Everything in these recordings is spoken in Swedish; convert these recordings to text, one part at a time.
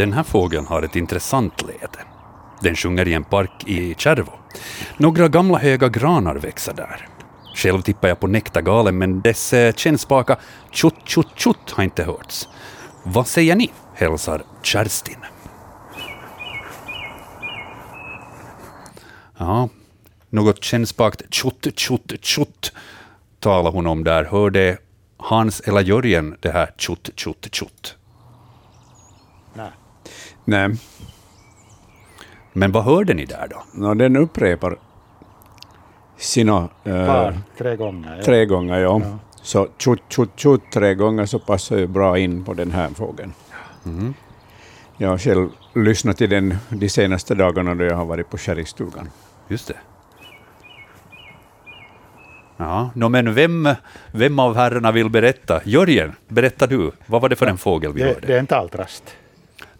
Den här fågeln har ett intressant läte. Den sjunger i en park i Tjärvo. Några gamla höga granar växer där. Själv tippar jag på Nektagalen, men dess eh, kännspaka tjott, tjott, tjott har inte hörts. Vad säger ni? hälsar Kerstin. Ja, något kännspakt tjott, tjott, tjott talar hon om där. Hörde Hans eller Jörgen det här tjott, tjott, tjott? Nej. Men vad hörde ni där då? no, den upprepar sina eh, Par, tre gånger. Ja. tre gånger. Ja. Så tjut, tjut, tjut tre gånger så passar ju bra in på den här fågeln. Jag har själv lyssnat till den de senaste dagarna då jag har varit på sherrystugan. Just det. Ja, no, men vem, vem av herrarna vill berätta? Jörgen, berätta du. Vad var det för en fågel vi Det, hörde? det är en taltrast.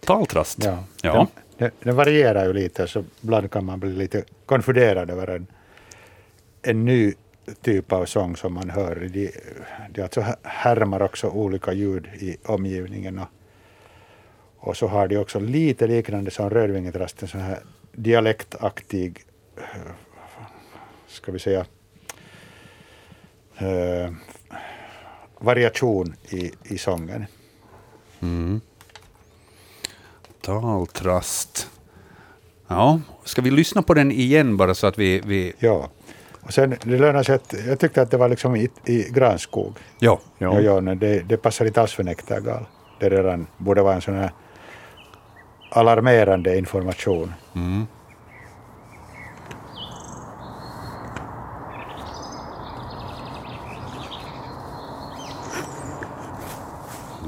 Taltrast? Ja. ja. Den, den, varierar ju lite, så ibland kan man bli lite konfunderad över en, en ny typ av sång som man hör. De, de alltså härmar också olika ljud i omgivningen. Och, och så har de också lite liknande som rödvingetrasten, så här dialektaktig, ska vi säga, eh, variation i, i sången. Taltrast. Ja, ska vi lyssna på den igen bara så att vi... vi Ja. Och sen, det lönar sig att, jag tyckte att det var liksom i, i granskog. ja. Ja. Ja, nej, det, det passar inte alls för nektargal. Det redan borde vara en sån här alarmerande information.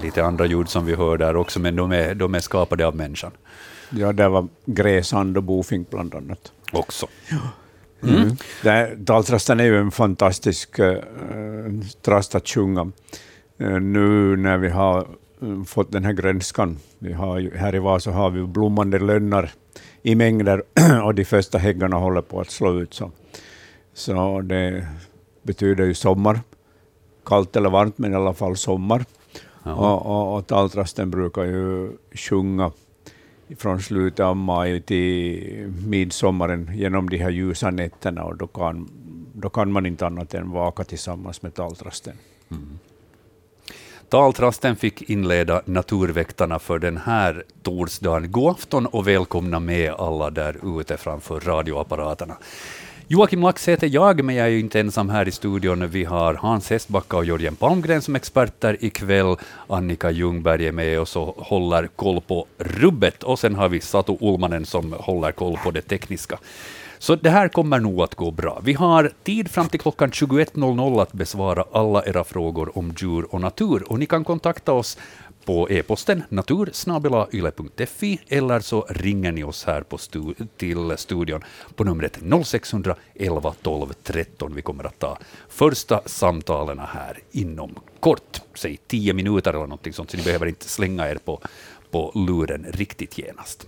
Lite andra ljud som vi hör där också, men de är, de är skapade av människan Ja, där var gräsand och bofink bland annat. också. Mm. Där- Daltrasten är ju en fantastisk uh, trast att sjunga. Eh, nu när vi har eh, fått den här grönskan, vi har ju, här i Vasa har vi blommande lönnar i mängder och de första häggarna håller på att slå ut. Så, så det betyder ju sommar, kallt eller varmt, men i alla fall sommar. Ja. Och, och, och taltrasten brukar ju sjunga från slutet av maj till midsommaren genom de här ljusa nätterna och då kan, då kan man inte annat än vaka tillsammans med taltrasten. Taltrasten fick inleda Naturväktarna för den här torsdagen. God afton och välkomna med alla där ute framför radioapparaterna. Joakim Lax heter jag, men jag är ju inte ensam här i studion. Vi har Hans Hestbacka och Jörgen Palmgren som experter ikväll. Annika Ljungberg är med oss och håller koll på rubbet. Och sen har vi Satu Ulmanen som håller koll på det tekniska. Så det här kommer nog att gå bra. Vi har tid fram till klockan 21.00 att besvara alla era frågor om djur och natur. Och ni kan kontakta oss på e-posten natursnabelayle.fi eller så ringer ni oss här på stu till studion på numret 0611 12 13. Vi kommer att ta första samtalen här inom kort, säg 10 minuter eller någonting sånt, så ni behöver inte slänga er på, på luren riktigt genast.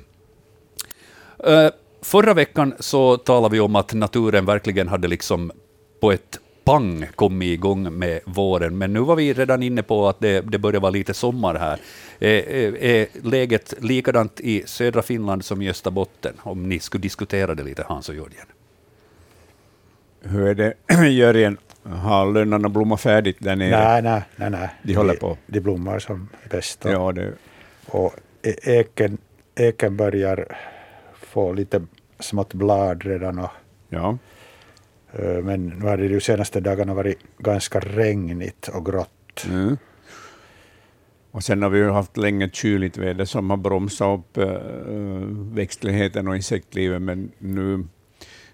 Uh, Förra veckan så talade vi om att naturen verkligen hade liksom på ett pang kommit igång med våren, men nu var vi redan inne på att det, det börjar vara lite sommar här. Är, är, är läget likadant i södra Finland som i Österbotten? Om ni skulle diskutera det lite, Hans och Jörgen. Hur är det, Jörgen? Har lönnarna blommat färdigt där nere? Nej, nej, nej, nej. De håller på. De blommar som bäst. Och, Ja, det, och e- eken, eken börjar få lite smått blad redan. Och, ja. Eh, men nu har det de senaste dagarna varit ganska regnigt och grått. Mm. Och sen har vi ju haft länge kyligt väder som har bromsat upp äh, växtligheten och insektlivet, men nu,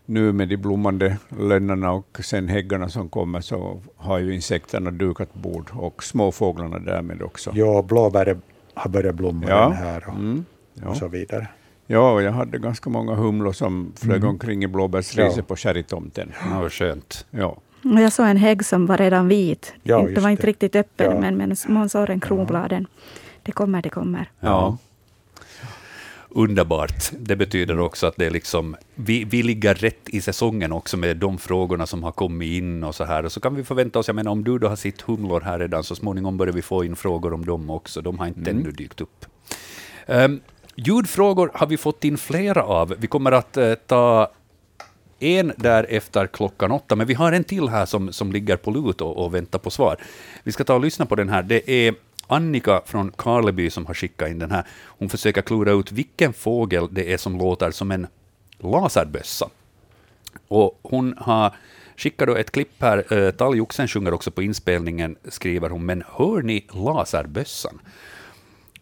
nu med de blommande lönnarna och sen häggarna som kommer så har ju insekterna dukat bord och småfåglarna därmed också. Ja, blåbär har börjat blomma Ja. den här och, Mm. och Ja. så vidare. Ja, och jag hade ganska många humlor som flög Mm. omkring i blåbärsriset Ja. på sherrytomten. Ja, vad skönt. Ja. Jag såg en hägg som var redan vit. Ja, det just var inte det. riktigt öppen, Ja. men, men man såg den kronbladen. Det kommer, det kommer. Ja. Underbart. Det betyder också att det är liksom, vi, vi ligger rätt i säsongen också med de frågorna som har kommit in och så här. Och så kan vi förvänta oss, jag menar om du då har sitt humlor här redan, så småningom börjar vi få in frågor om dem också. De har inte ännu dykt upp. Um, ljudfrågor har vi fått in flera av. Vi kommer att eh, ta en där efter klockan åtta, men vi har en till här som, som ligger på lut och, och väntar på svar. Vi ska ta och lyssna på den här. Det är Annika från Karleby som har skickat in den här. Hon försöker klura ut vilken fågel det är som låter som en laserbössa. Och hon har skickat då ett klipp här. Eh, Talgoxen sjunger också på inspelningen, skriver hon, men hör ni laserbössan?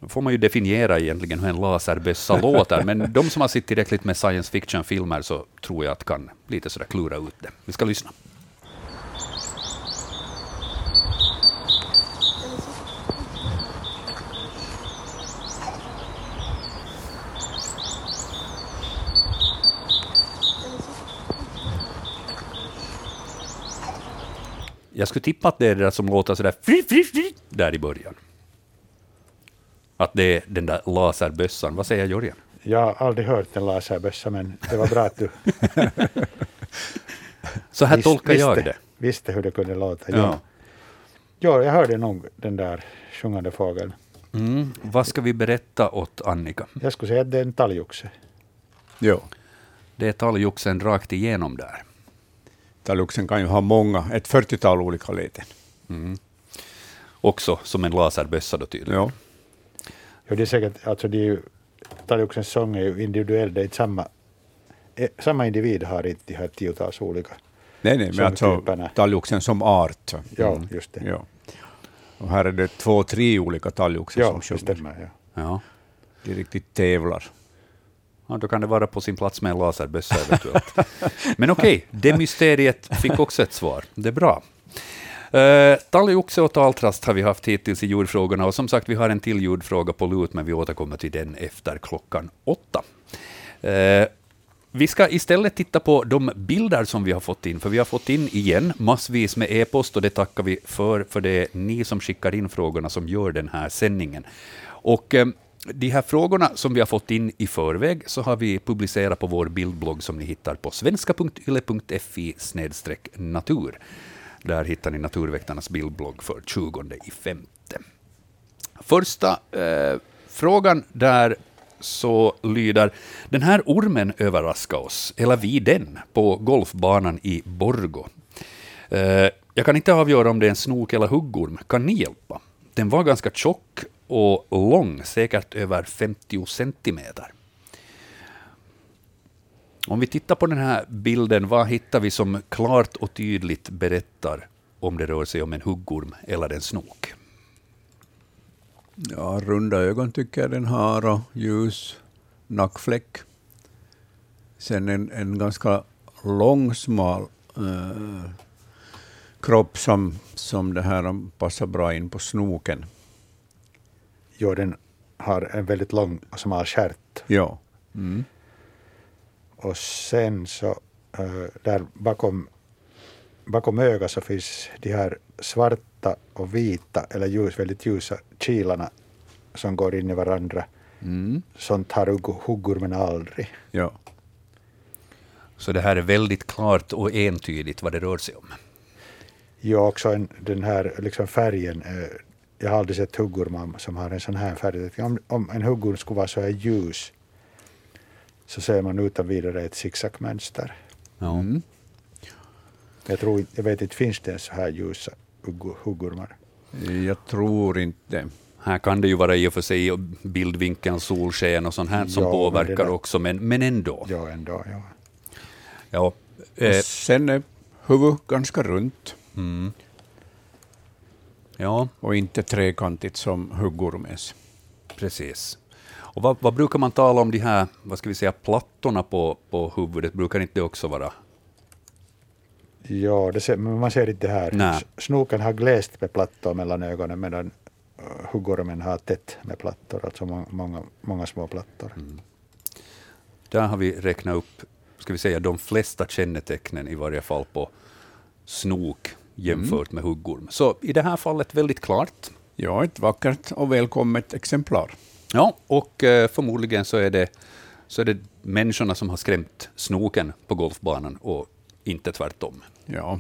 Får man ju definiera egentligen hur en laserbössa låter, men de som har sett tillräckligt med science fiction-filmer så tror jag att kan lite sådär klura ut det. Vi ska lyssna. Jag skulle tippa att det är det där som låter sådär fri, fri, fri, där i början. Att det är den där laserbössan. Vad säger Jörgen? Jag har aldrig hört en laserbössa, men det var bra att du Så här tolkar jag visste, det. visste hur det kunde låta. Ja. Ja. Ja, jag hörde nog den där sjungande fågeln. Mm. Vad ska vi berätta åt Annika? Jag skulle säga att det är en talgoxe. Jo. Det är talgoxen rakt igenom där. Talgoxen kan ju ha många, ett 40-tal olika läten. Också som en laserbössa då tydligen. Ja. Ja, det är säkert, alltså det är ju, talgoxens sång är ju individuell, det är samma, eh, samma individ har inte de här tiotals olika. Nej, nej, men alltså talgoxen som art. Ja, just det. Ja. Och här är det två, tre olika talgoxar Ja, som det sjunger. stämmer. Ja. Ja. De riktigt tävlar. Ja, då kan det vara på sin plats med en laserbössa eventuellt. Men okej, det mysteriet fick också ett svar. Det är bra. Eh, uh, talgoxe och taltrast har vi haft hittills i jordfrågorna och som sagt, vi har en till jordfråga på lut, men vi återkommer till den efter klockan åtta. Eh, vi ska istället titta på de bilder som vi har fått in, för vi har fått in igen massvis med e-post och det tackar vi för, för det är ni som skickar in frågorna som gör den här sändningen. Och eh, de här frågorna som vi har fått in i förväg så har vi publicerat på vår bildblogg som ni hittar på svenska.yle.fi natur. Där hittar ni Naturväktarnas bildblogg för 20 i femte. Första eh, frågan där så lyder Den här ormen överraskade oss, eller vi den, på golfbanan i Borgo. Eh, jag kan inte avgöra om det är en snok eller huggorm. Kan ni hjälpa? Den var ganska tjock och lång, säkert över 50 centimeter. Om vi tittar på den här bilden, vad hittar vi som klart och tydligt berättar om det rör sig om en huggorm eller en snok? Ja, runda ögon tycker jag den har och ljus nackfläck. Sen en, en ganska lång, smal eh, kropp som, som det här passar bra in på snoken. Jo, den har en väldigt lång och smal stjärt. Ja. Mm. Och sen så eh, där bakom, bakom ögat så finns de här svarta och vita eller ljus, väldigt ljusa kilarna som går in i varandra. Mm. Sånt har hugg- huggormen aldrig. Ja. Så det här är väldigt klart och entydigt vad det rör sig om. Jo, också en, den här liksom färgen. Eh, jag har aldrig sett huggormar som har en sån här färg. Om, om en huggorm skulle vara så här ljus så ser man utan vidare ett zigzagmönster. Ja. Mm. Jag, tror, jag vet inte, finns det så här ljusa hugg- huggormar? Jag tror inte. Här kan det ju vara i och för sig bildvinkeln, solsken och sånt här som Ja, men påverkar där- också, men, men ändå. Ja, ändå. Ja. Ja. Eh, Sen är huvudet ganska runt mm. ja, och inte trekantigt som huggormens. precis. Och vad, vad brukar man tala om de här, vad ska vi säga, plattorna på, på huvudet? Brukar inte det också vara? Ja, det ser, men man ser inte det här. Nej. Snoken har glest med plattor mellan ögonen medan uh, huggormen har tätt med plattor, alltså må- många, många små plattor. Mm. Där har vi räknat upp, ska vi säga, de flesta kännetecknen i varje fall på snok jämfört med huggorm. Så i det här fallet väldigt klart. Ja, ett vackert och välkommet exemplar. Ja, och eh, förmodligen så är, det, så är det människorna som har skrämt snoken på golfbanan och inte tvärtom. Ja.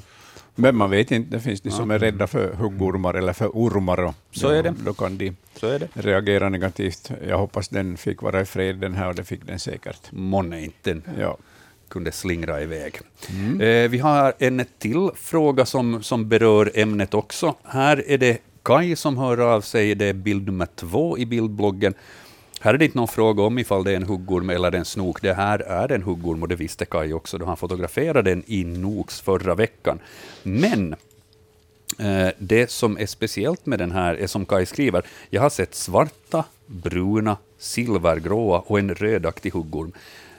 Men man vet inte, det finns de som är rädda för huggormar eller för ormar. Och Så är det. Då kan de Så är det. reagera negativt. Jag hoppas den fick vara i fred den här och det fick den säkert. Månne inte den Ja. kunde slingra iväg. Eh, vi har en till fråga som, som berör ämnet också. Här är det Kai som hör av sig, det är bild nummer två i bildbloggen. Här är det inte någon fråga om ifall det är en huggorm eller en snok. Det här är en huggorm och det visste Kai också då han fotograferade den i Noks förra veckan. Men Eh, Det som är speciellt med den här är som Kai skriver, jag har sett svarta, bruna, silvergråa och en rödaktig huggorm.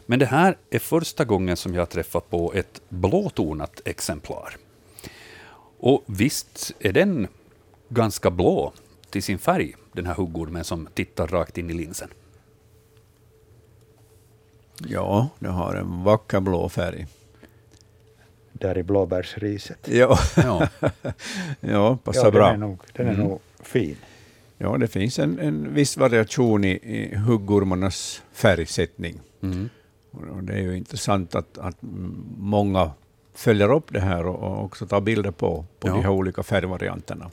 Men det här är första gången som jag har träffat på ett blåtonat exemplar. Och visst är den ganska blå till sin färg, den här huggormen som tittar rakt in i linsen. ja, det har en vacker blå färg. Där i blåbärsriset. Ja, Ja, ja passar ja, bra. Den är nog, den är nog fin. Ja, det finns en, en viss variation i, i huggormarnas färgsättning. mm. Och det är ju intressant att, att mm, många följer upp det här och, och också tar bilder på, på Ja. de här olika färgvarianterna.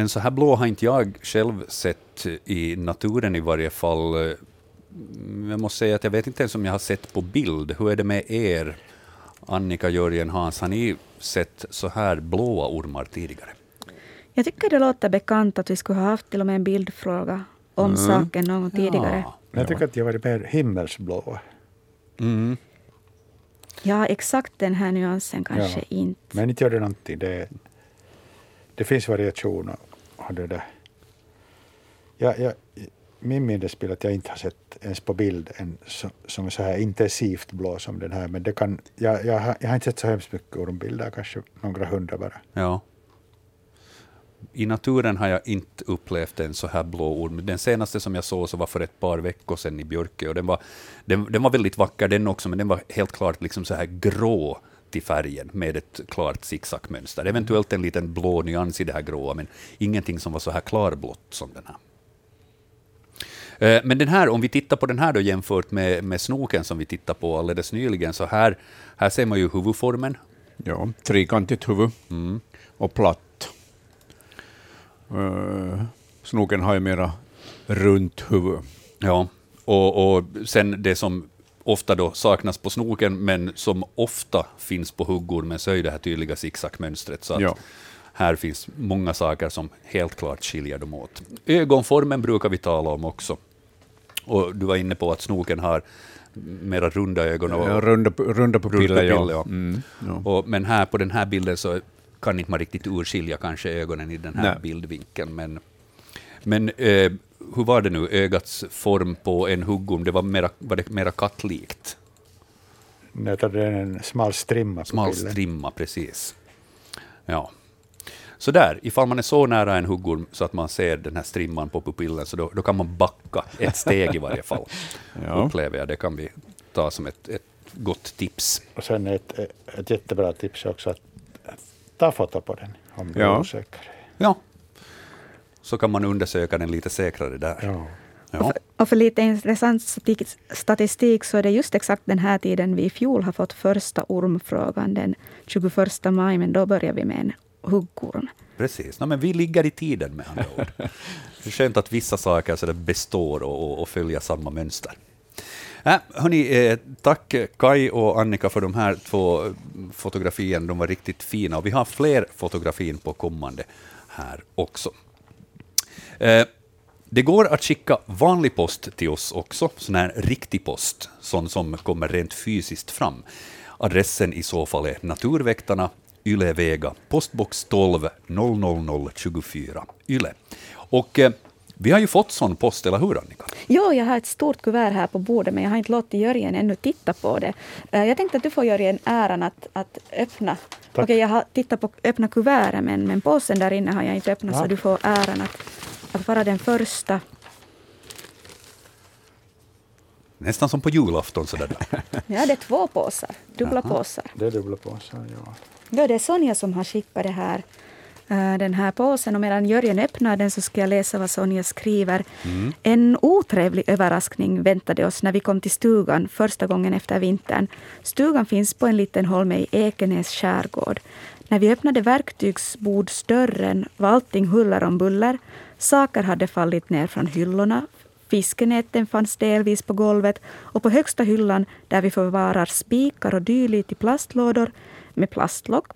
En så här blå har inte jag själv sett i naturen i varje fall. Jag måste säga att jag vet inte ens om jag har sett på bild. Hur är det med er, Annika, Jörgen, Hans? Har ni sett så här blåa ormar tidigare? Jag tycker det låter bekant att vi skulle ha haft till och med en bildfråga om saken någon gång tidigare. Ja. Men jag tycker att har varit mer himmelsblåa. Mm. Ja, exakt den här nyansen kanske Ja. inte. Men inte gör det någonting. Det, det finns variationer. Och det där. Jag, jag, min minnesbild är att jag inte har sett ens på bild en så, som är så här intensivt blå som den här. Men det kan, jag, jag, har, jag har inte sett så hemskt mycket ormbilder, kanske några hundra bara. Ja. I naturen har jag inte upplevt en så här blå orm. Den senaste som jag såg så var för ett par veckor sedan i Björke. Och den, var, den, den var väldigt vacker den också, men den var helt klart liksom så här grå till färgen med ett klart zigzagmönster. Eventuellt en liten blå nyans i det här gråa, men ingenting som var så här klarblått som den här. Eh, Men den här, om vi tittar på den här då jämfört med, med snoken som vi tittade på alldeles nyligen, så här, här ser man ju huvudformen. Ja, trekantigt huvud Mm. och platt. Uh, snoken har ju mera runt huvud. Ja, och, och sen det som ofta då saknas på snoken, men som ofta finns på huggormen, så är det här tydliga zigzagmönstret. Så att Ja. här finns många saker som helt klart skiljer dem åt. Ögonformen brukar vi tala om också. Och du var inne på att snoken har mera runda ögon. Och, Ja, runda, runda pupiller, ja. ja. Mm, ja. och, men här på den här bilden så kan inte man riktigt urskilja kanske ögonen i den här Nej. bildvinkeln. Men, men eh, hur var det nu, ögats form på en huggorm, det var mera, var det mera kattlikt? Jag tror det är en smal strimma på Smal strimma, precis. Ja. Så där, ifall man är så nära en huggorm så att man ser den här strimman på pupillen, så då, då kan man backa ett steg i varje fall. Ja. Upplever jag, det kan vi ta som ett, ett gott tips. Och sen ett, ett jättebra tips också att, att ta foto på den om du Ja. är osäker. Ja. Så kan man undersöka den lite säkrare där. Ja. Ja. Och för lite intressant statistik- så är det just exakt den här tiden vi i fjol har fått första ormfrågan den 21 maj, men då börjar vi med en huggorm. Precis, no, men vi ligger i tiden med andra ord. Det är skönt att vissa saker så det består och, och, och följer samma mönster. Äh, hörni, eh, tack Kai och Annika för de här två fotografierna, de var riktigt fina och vi har fler fotografier på kommande här också. Eh, det går att skicka vanlig post till oss också, sån här riktig post, sån som kommer rent fysiskt fram. Adressen i så fall är Naturväktarna, Ylevega, postbox 12 00024, Yle. Och eh, vi har ju fått sån post, eller hur Annika? Jo, jag har ett stort kuvert här på bordet, men jag har inte låtit Jörgen ännu titta på det. Eh, Jag tänkte att du får Jörgen äran att, att öppna. Tack. Okej, jag har tittat på öppna kuvertet, men, men påsen där inne har jag inte öppnat, Ja. så du får äran att, att vara den första. Nästan som på julafton sådär. Ja, det är två påsar, dubbla Jaha. påsar. Det är dubbla påsar, ja. Ja, det är Sonja som har skickat det här. eh, den här påsen och medan Jörgen öppnar den så ska jag läsa vad Sonja skriver. Mm. En otrevlig överraskning väntade oss när vi kom till stugan första gången efter vintern. Stugan finns på en liten holme i Ekenäs skärgård. När vi öppnade verktygsbordsdörren var allting huller om buller. Saker hade fallit ner från hyllorna. Fiskenäten fanns delvis på golvet och på högsta hyllan där vi förvarar spikar och dylikt i plastlådor med plastlock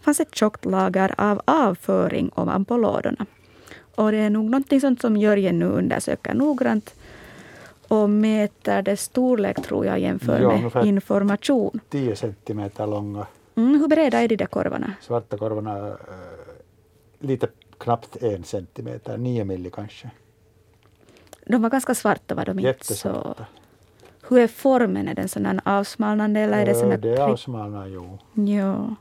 fanns ett tjockt lager av avföring ovanpå lådorna. Och det är nog någonting sånt som Jörgen nu undersöker noggrant och mäter dess storlek tror jag jämför ja, med information. 10 centimeter långa. Mm, hur breda är de där korvarna? Svarta korvarna äh, lite knappt en centimeter, nio milli kanske. De var ganska svarta var de inte så... Hur är formen? Är den sån avsmalnande eller är det sån Det är avsmalnande, jo. Ja.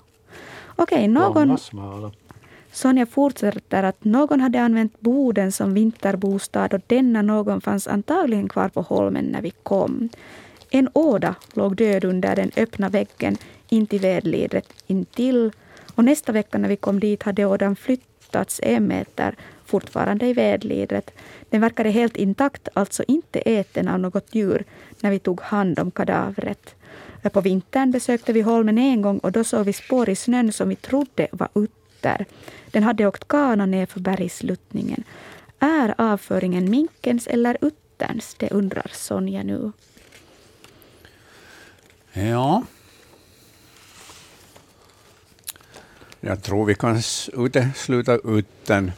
Okej, okay, någon... Sonja fortsätter att någon hade använt boden som vinterbostad och denna någon fanns antagligen kvar på holmen när vi kom. En åda låg död under den öppna väggen intill vedlidret intill och nästa vecka när vi kom dit hade ådan flyttats en meter, fortfarande i vedlidret. Den verkade helt intakt, alltså inte äten av något djur, när vi tog hand om kadavret. På vintern besökte vi holmen en gång och då såg vi spår i snön som vi trodde var utter. Den hade åkt kana nerför bergsluttningen. Är avföringen minkens eller utterns? Det undrar Sonja nu. Ja. Jag tror vi kan utesluta uttern,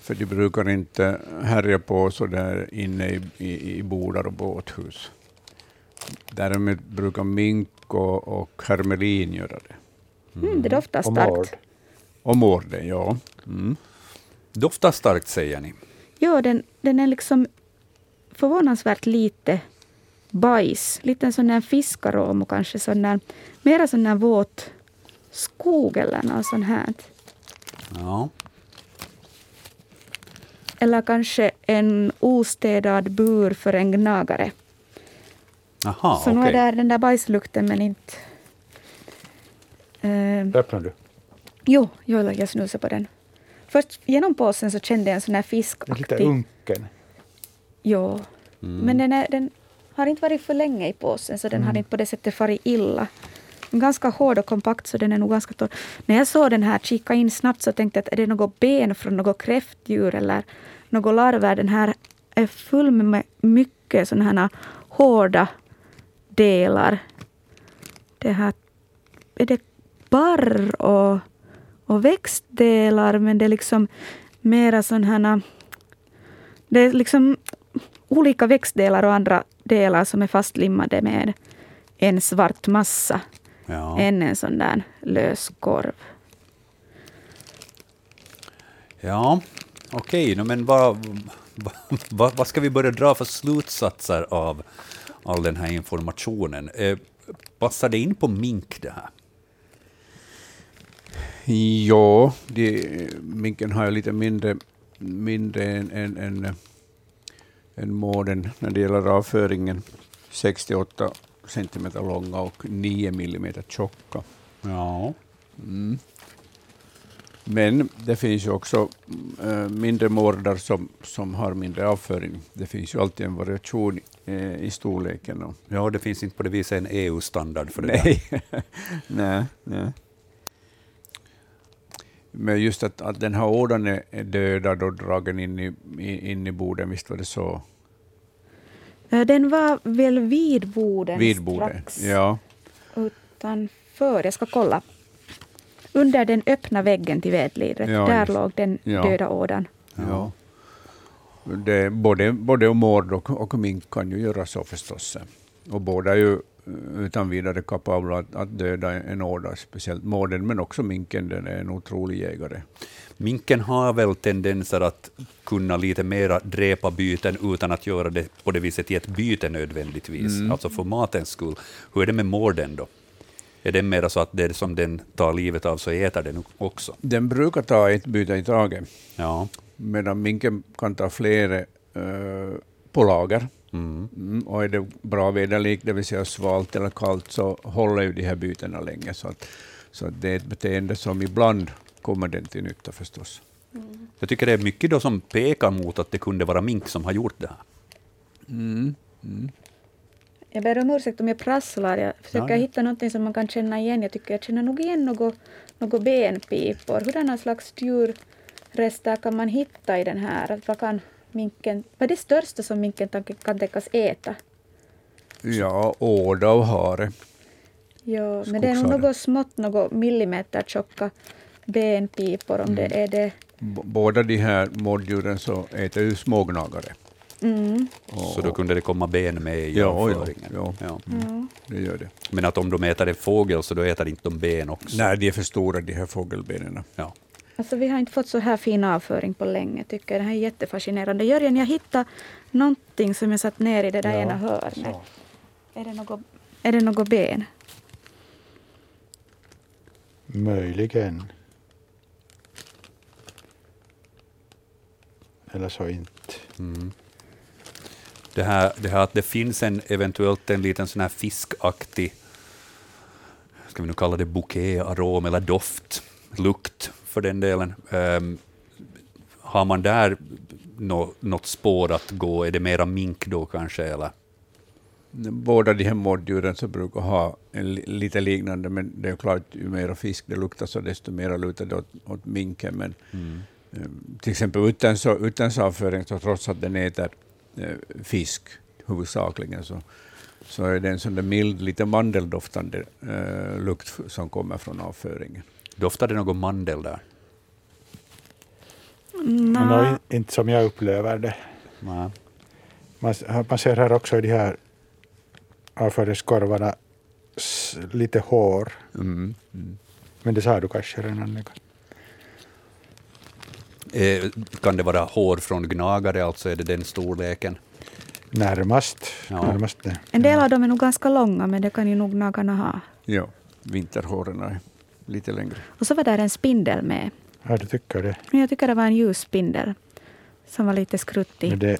för de brukar inte härja på så där inne i, i, i bodar och båthus. Däremot brukar mink och, och hermelin göra det. Mm. Mm, det doftar starkt. Och mården, ja. Mm. Doftar starkt säger ni? Ja, den, den är liksom förvånansvärt lite bajs. Lite en sån där fiskarom och kanske sån där, mera sån där våt skog eller något sånt här. Ja. Eller kanske en ostädad bur för en gnagare. Aha, så okay. nu är det den där bajslukten men inte... Uh, Öppnar du? Jo, jag, jag snusar på den. Först genom påsen så kände jag en sån här fiskaktig... Lite unken. Jo. Mm. Men den, är, den har inte varit för länge i påsen så den mm. har inte på det sättet farit illa. Ganska hård och kompakt så den är nog ganska torr. När jag såg den här, kika in snabbt så tänkte jag att är det något ben från något kräftdjur eller något larver. Den här är full med mycket sådana här hårda delar. Det här, är det barr och, och växtdelar men det är liksom mera sådana här... Det är liksom olika växtdelar och andra delar som är fastlimmade med en svart massa. Ja. Än en sån där lös korv. Ja, okej, okay, men vad, vad, vad ska vi börja dra för slutsatser av all den här informationen. Eh, passar det in på mink det här? Ja, de, minken har ju lite mindre, mindre än, än, än, än mården när det gäller avföringen. 68 centimeter långa och 9 millimeter tjocka. Ja. Mm. Men det finns ju också äh, mindre mårdar som, som har mindre avföring. Det finns ju alltid en variation äh, i storleken. Och ja, det finns inte på det viset en EU-standard för det nej. nej, nej. Men just att, att den här ådan är, dödad och dragen in i, in i boden, visst var det så? Den var väl vid boden, vid strax ja. utanför. Jag ska kolla under den öppna väggen till vedlidret, ja, där just. låg den ja. döda ådan. Ja. Det, både, både mård och, och mink kan ju göra så förstås. Och båda är ju utan vidare kapabla att, att döda en åda, speciellt mården, men också minken, den är en otrolig jägare. Minken har väl tendenser att kunna lite mera dräpa byten utan att göra det på det viset i ett byte nödvändigtvis, mm. alltså för matens skull. Hur är det med mården då? Är det mer så att det som den tar livet av så äter den också? Den brukar ta ett byte i taget, ja. medan minken kan ta flera uh, på lager. Mm. Mm, och är det bra väderlek, det vill säga svalt eller kallt, så håller ju de här bytena länge. Så, att, så att det är ett beteende som ibland kommer den till nytta förstås. Mm. Jag tycker det är mycket då som pekar mot att det kunde vara mink som har gjort det här. Mm. Mm. Jag ber om ursäkt om jag prasslar. Jag försöker ja, ja. hitta något som man kan känna igen. Jag tycker jag känner nog igen något, något benpipor. Hurdana slags djurrester kan man hitta i den här? Vad, kan minken, vad är det största som minken kan tänkas äta? Ja, åda och hare. Ja, men det är nog något smått, något millimeter tjocka benpipor. Om mm. det är det. båda de här mårddjuren så äter ju smågnagare. Mm. Så då kunde det komma ben med i ja, avföringen? Ja, ja. Mm. det gör det. Men att om de äter en fågel så då äter inte de ben också? Nej, de är för stora de här fågelbenen. Ja. Alltså, vi har inte fått så här fin avföring på länge, tycker jag. Det här är jättefascinerande. Jörgen, jag hittade någonting som jag satt ner i det där ja, ena hörnet. Är det, något, är det något ben? Möjligen. Eller så inte. Mm det här, det här att det finns en eventuellt en liten sån här fiskaktig, ska vi nu kalla det bouquet, arom eller doft, lukt för den delen. Um, har man där no, något spår att gå? Är det mera mink då kanske? Eller? Båda de här mårddjuren så brukar ha en lite liknande, men det är klart, ju mer fisk det luktar, så desto mer lutar det åt, åt minken. Men mm. um, till exempel utan avföring, så trots att den äter Eh, fisk huvudsakligen, så, så är det en sån där mild, lite mandeldoftande eh, lukt som kommer från avföringen. Doftar det någon mandel där? Nej. inte som jag upplever det. Nej. Man, man ser här också i de här avföringskorvarna lite hår. Mm. Mm. Men det sa du kanske redan? Eh, kan det vara hår från gnagare, alltså är det den storleken? Närmast. Ja. närmast det. En del av dem är nog ganska långa, men det kan ju nog gnagarna ha. Ja, vinterhåren är lite längre. Och så var där en spindel med. Ja, du tycker det? Jag tycker det var en ljusspindel som var lite skruttig. Men det,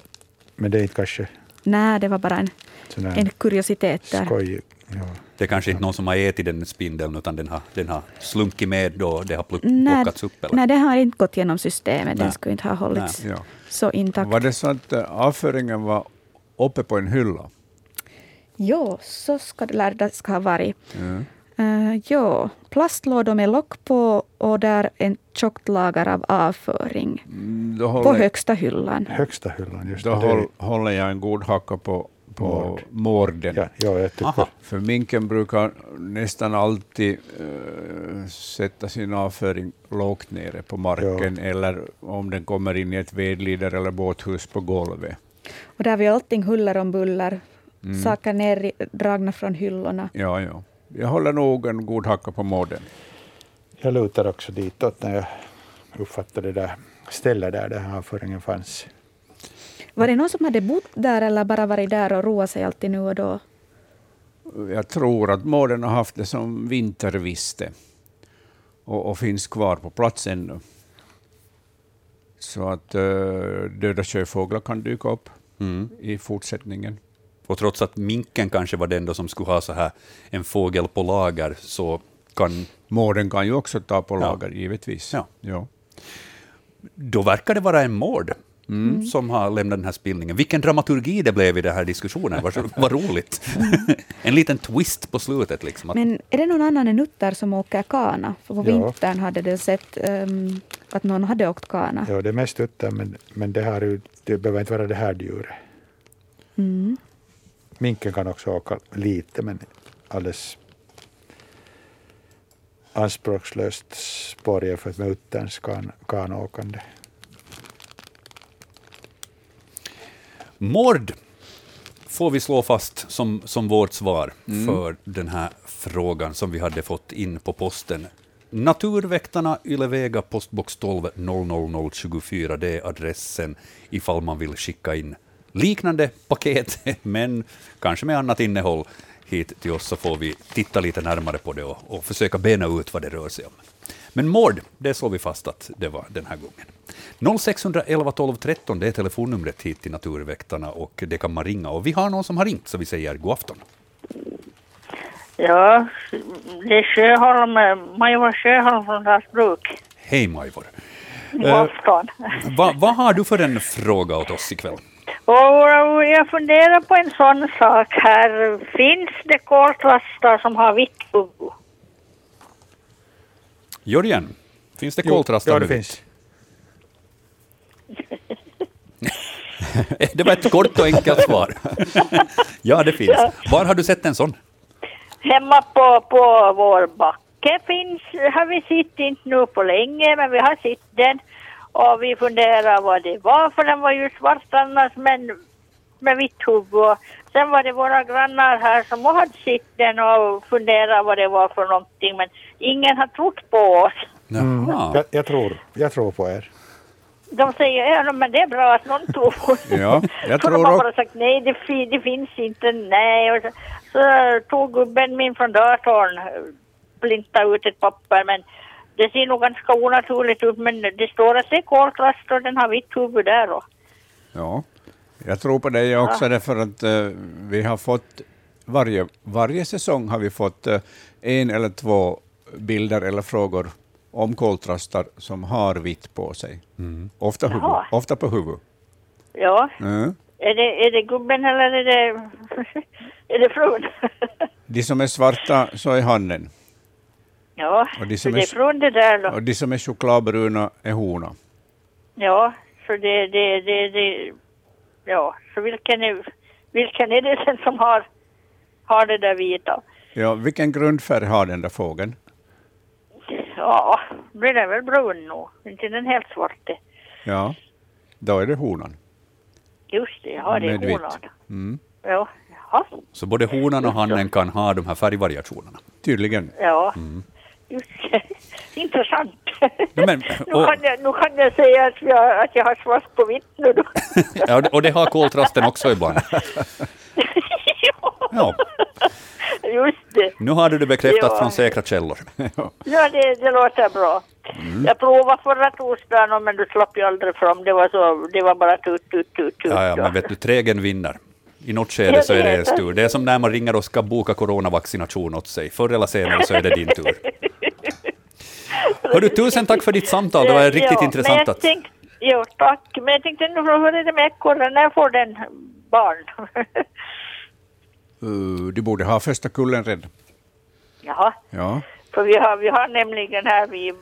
men det är inte kanske... Nej, det var bara en, en kuriositet där. Skoj, ja. Det är kanske inte någon som har ätit den spindeln, utan den har, den har slunkit med då det har plockats upp? Eller? Nej, den har inte gått genom systemet. Den skulle inte ha hållits ja. så intakt. Var det så att eh, avföringen var uppe på en hylla? Jo, så ska det, lär det ska ha varit. Mm. Uh, jo, plastlådor med lock på och där en tjockt lager av avföring. Mm, håller, på högsta hyllan. Högsta hyllan, just Då det. håller jag en god hacka på på mården. Ja, ja, jag tycker. För minken brukar nästan alltid uh, sätta sin avföring lågt nere på marken, ja. eller om den kommer in i ett vedlider eller båthus på golvet. Och där vi allting huller om buller, mm. saker nerdragna från hyllorna. Ja, ja. Jag håller nog en god hacka på mården. Jag lutar också ditåt när jag uppfattade det där stället där, där avföringen fanns. Var det någon som hade bott där eller bara varit där och roat sig alltid nu och då? Jag tror att mården har haft det som vinterviste och, och finns kvar på plats ännu. Så att uh, döda sjöfåglar kan dyka upp mm. i fortsättningen. Och trots att minken kanske var den då som skulle ha så här en fågel på lager, så kan... Mården kan ju också ta på lager, ja. givetvis. Ja. Ja. Då verkar det vara en mård mm. som har lämnat den här spelningen. Vilken dramaturgi det blev i den här diskussionen, vad, roligt. en liten twist på slutet. Liksom. Men är det någon annan än Utter som åker kana? För på ja. vintern hade det sett um, att någon hade åkt kana. Ja, det är mest Utter, men, men det, ju, det behöver inte vara det här djuret. Mm. Minken kan också åka lite, men alldeles anspråkslöst spår jämfört med utterns kan, kanåkande. Mord får vi slå fast som, som vårt svar mm. för den här frågan som vi hade fått in på posten. Naturväktarna, Ylevega, postbox 12 00024, det är adressen ifall man vill skicka in liknande paket, men kanske med annat innehåll hit till oss, så får vi titta lite närmare på det och, och försöka bena ut vad det rör sig om. Men mord, det slår vi fast att det var den här gången. 0611 12 13, det är telefonnumret hit till Naturväktarna och det kan man ringa. Och vi har någon som har ringt, så vi säger god afton. Ja, det är Sjöholm, Majva Sjöholm från Dalsbruk. Hej Majvor. God afton. Eh, vad va har du för en fråga åt oss ikväll? Och jag funderar på en sån sak här. Finns det koltrastar som har vitt huvud? Jörgen, finns det koltrastar Ja, det finns. det var ett kort och enkelt svar. ja, det finns. Var har du sett en sån? Hemma på, på vår backe finns, har vi sett inte nu på länge, men vi har sett den. Och vi funderar vad det var, för den var ju svart annars, men med vitt huvud. Sen var det våra grannar här som hade sett den och funderat vad det var för någonting, men ingen har trott på oss. Jaha. Jag, jag, tror, jag tror på er. De säger ja, men det är bra att någon tror på det. Ja, jag För tror de har bara sagt nej, det, fi- det finns inte, nej. Och så, så tog gubben min från datorn, plinta ut ett papper, men det ser nog ganska onaturligt ut, men det står att det är koltrast och den har vitt huvud där då. Ja, jag tror på dig också därför att eh, vi har fått varje, varje säsong har vi fått eh, en eller två bilder eller frågor om koltrastar som har vitt på sig. Ofta, huvud, Jaha. ofta på huvud. Ja, Mm. är det, är det gubben eller är det, är det frun? De som är svarta så är hannen ja, Och de som det är frun det där då. och de som är chokladbruna är hona. Ja, så det, det, det, det ja, så vilken är, vilken är det sen som har, har det där vita? Ja, vilken grundfärg har den där fågeln? Ja, blir den väl brun nu, inte den helt svarte. Ja, då är det honan. Just det, ja det är honan. Mm. Ja, jaha, Så både honan och hannen kan ha de här färgvariationerna. Tydligen. ja. Mm. Just det. Intressant. Ja, men- nu, och- kan jag, nu kan jag säga att jag, att jag har svart på vitt nu då. Ja, och det- har koltrasten också ibland. Ja, Just det. nu har du det bekräftat Ja. från säkra källor. Ja, det, det låter bra. Mm. Jag provade förra torsdagen men du slapp ju aldrig fram. Det var, så, det var bara tut, tut, tut, tut. Ja, ja, men vet du, trägen vinner. I något skede så är det en tur. Det är som när man ringer och ska boka coronavaccination åt sig. Förr eller senare så är det din tur. Hördu, tusen tack för ditt samtal. Det var riktigt ja, intressant att... tänkte, jo, tack. Men jag tänkte nu, hur är det med ekorren? När får den barn? Uh, de borde ha första kullen redan. Jaha, Ja. för vi har, vi har nämligen här vid,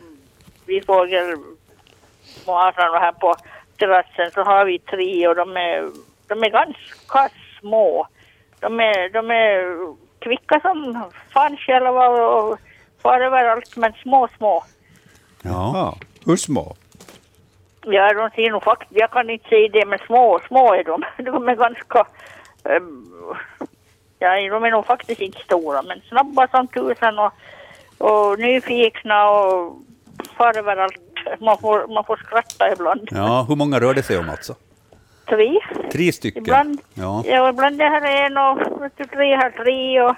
vid fågelmåsen och här på terrassen så har vi tre och de är, de är ganska små. De är, de är kvicka som fan själva och far överallt men små, små. Ja. Hur små? Ja, de ser nog faktiskt, jag kan inte säga det, men små, små är de. De är ganska, ehm, ja, de är nog faktiskt inte stora, men snabba som tusan och, och nyfikna och far överallt. Man får, man får skratta ibland. ja, hur många rör det sig om alltså? Tre. Tre stycken? Ibland, Ja. ja, ibland det här är en och tre här tre och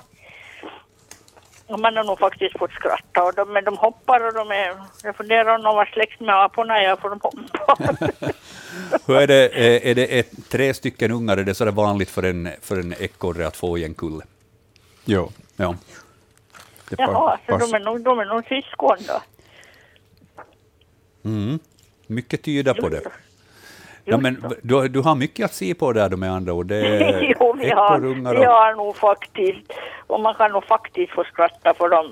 man har nog faktiskt fått skratta. Och de, men de hoppar och de är, jag funderar om de var släkt med aporna, ja, för de hoppar. Hur är det, är är det ett, tre stycken ungar, är det så vanligt för en, för en ekorre att få i en kulle? Jo. Ja. Det Jaha, så pass- de är nog, de är nog syskon då. Mm. Mycket tyder på det. Ja, men du, du har mycket att se på där då med andra ord. Det är jo, vi har, vi och... har nog faktiskt, och man kan nog faktiskt få skratta för de,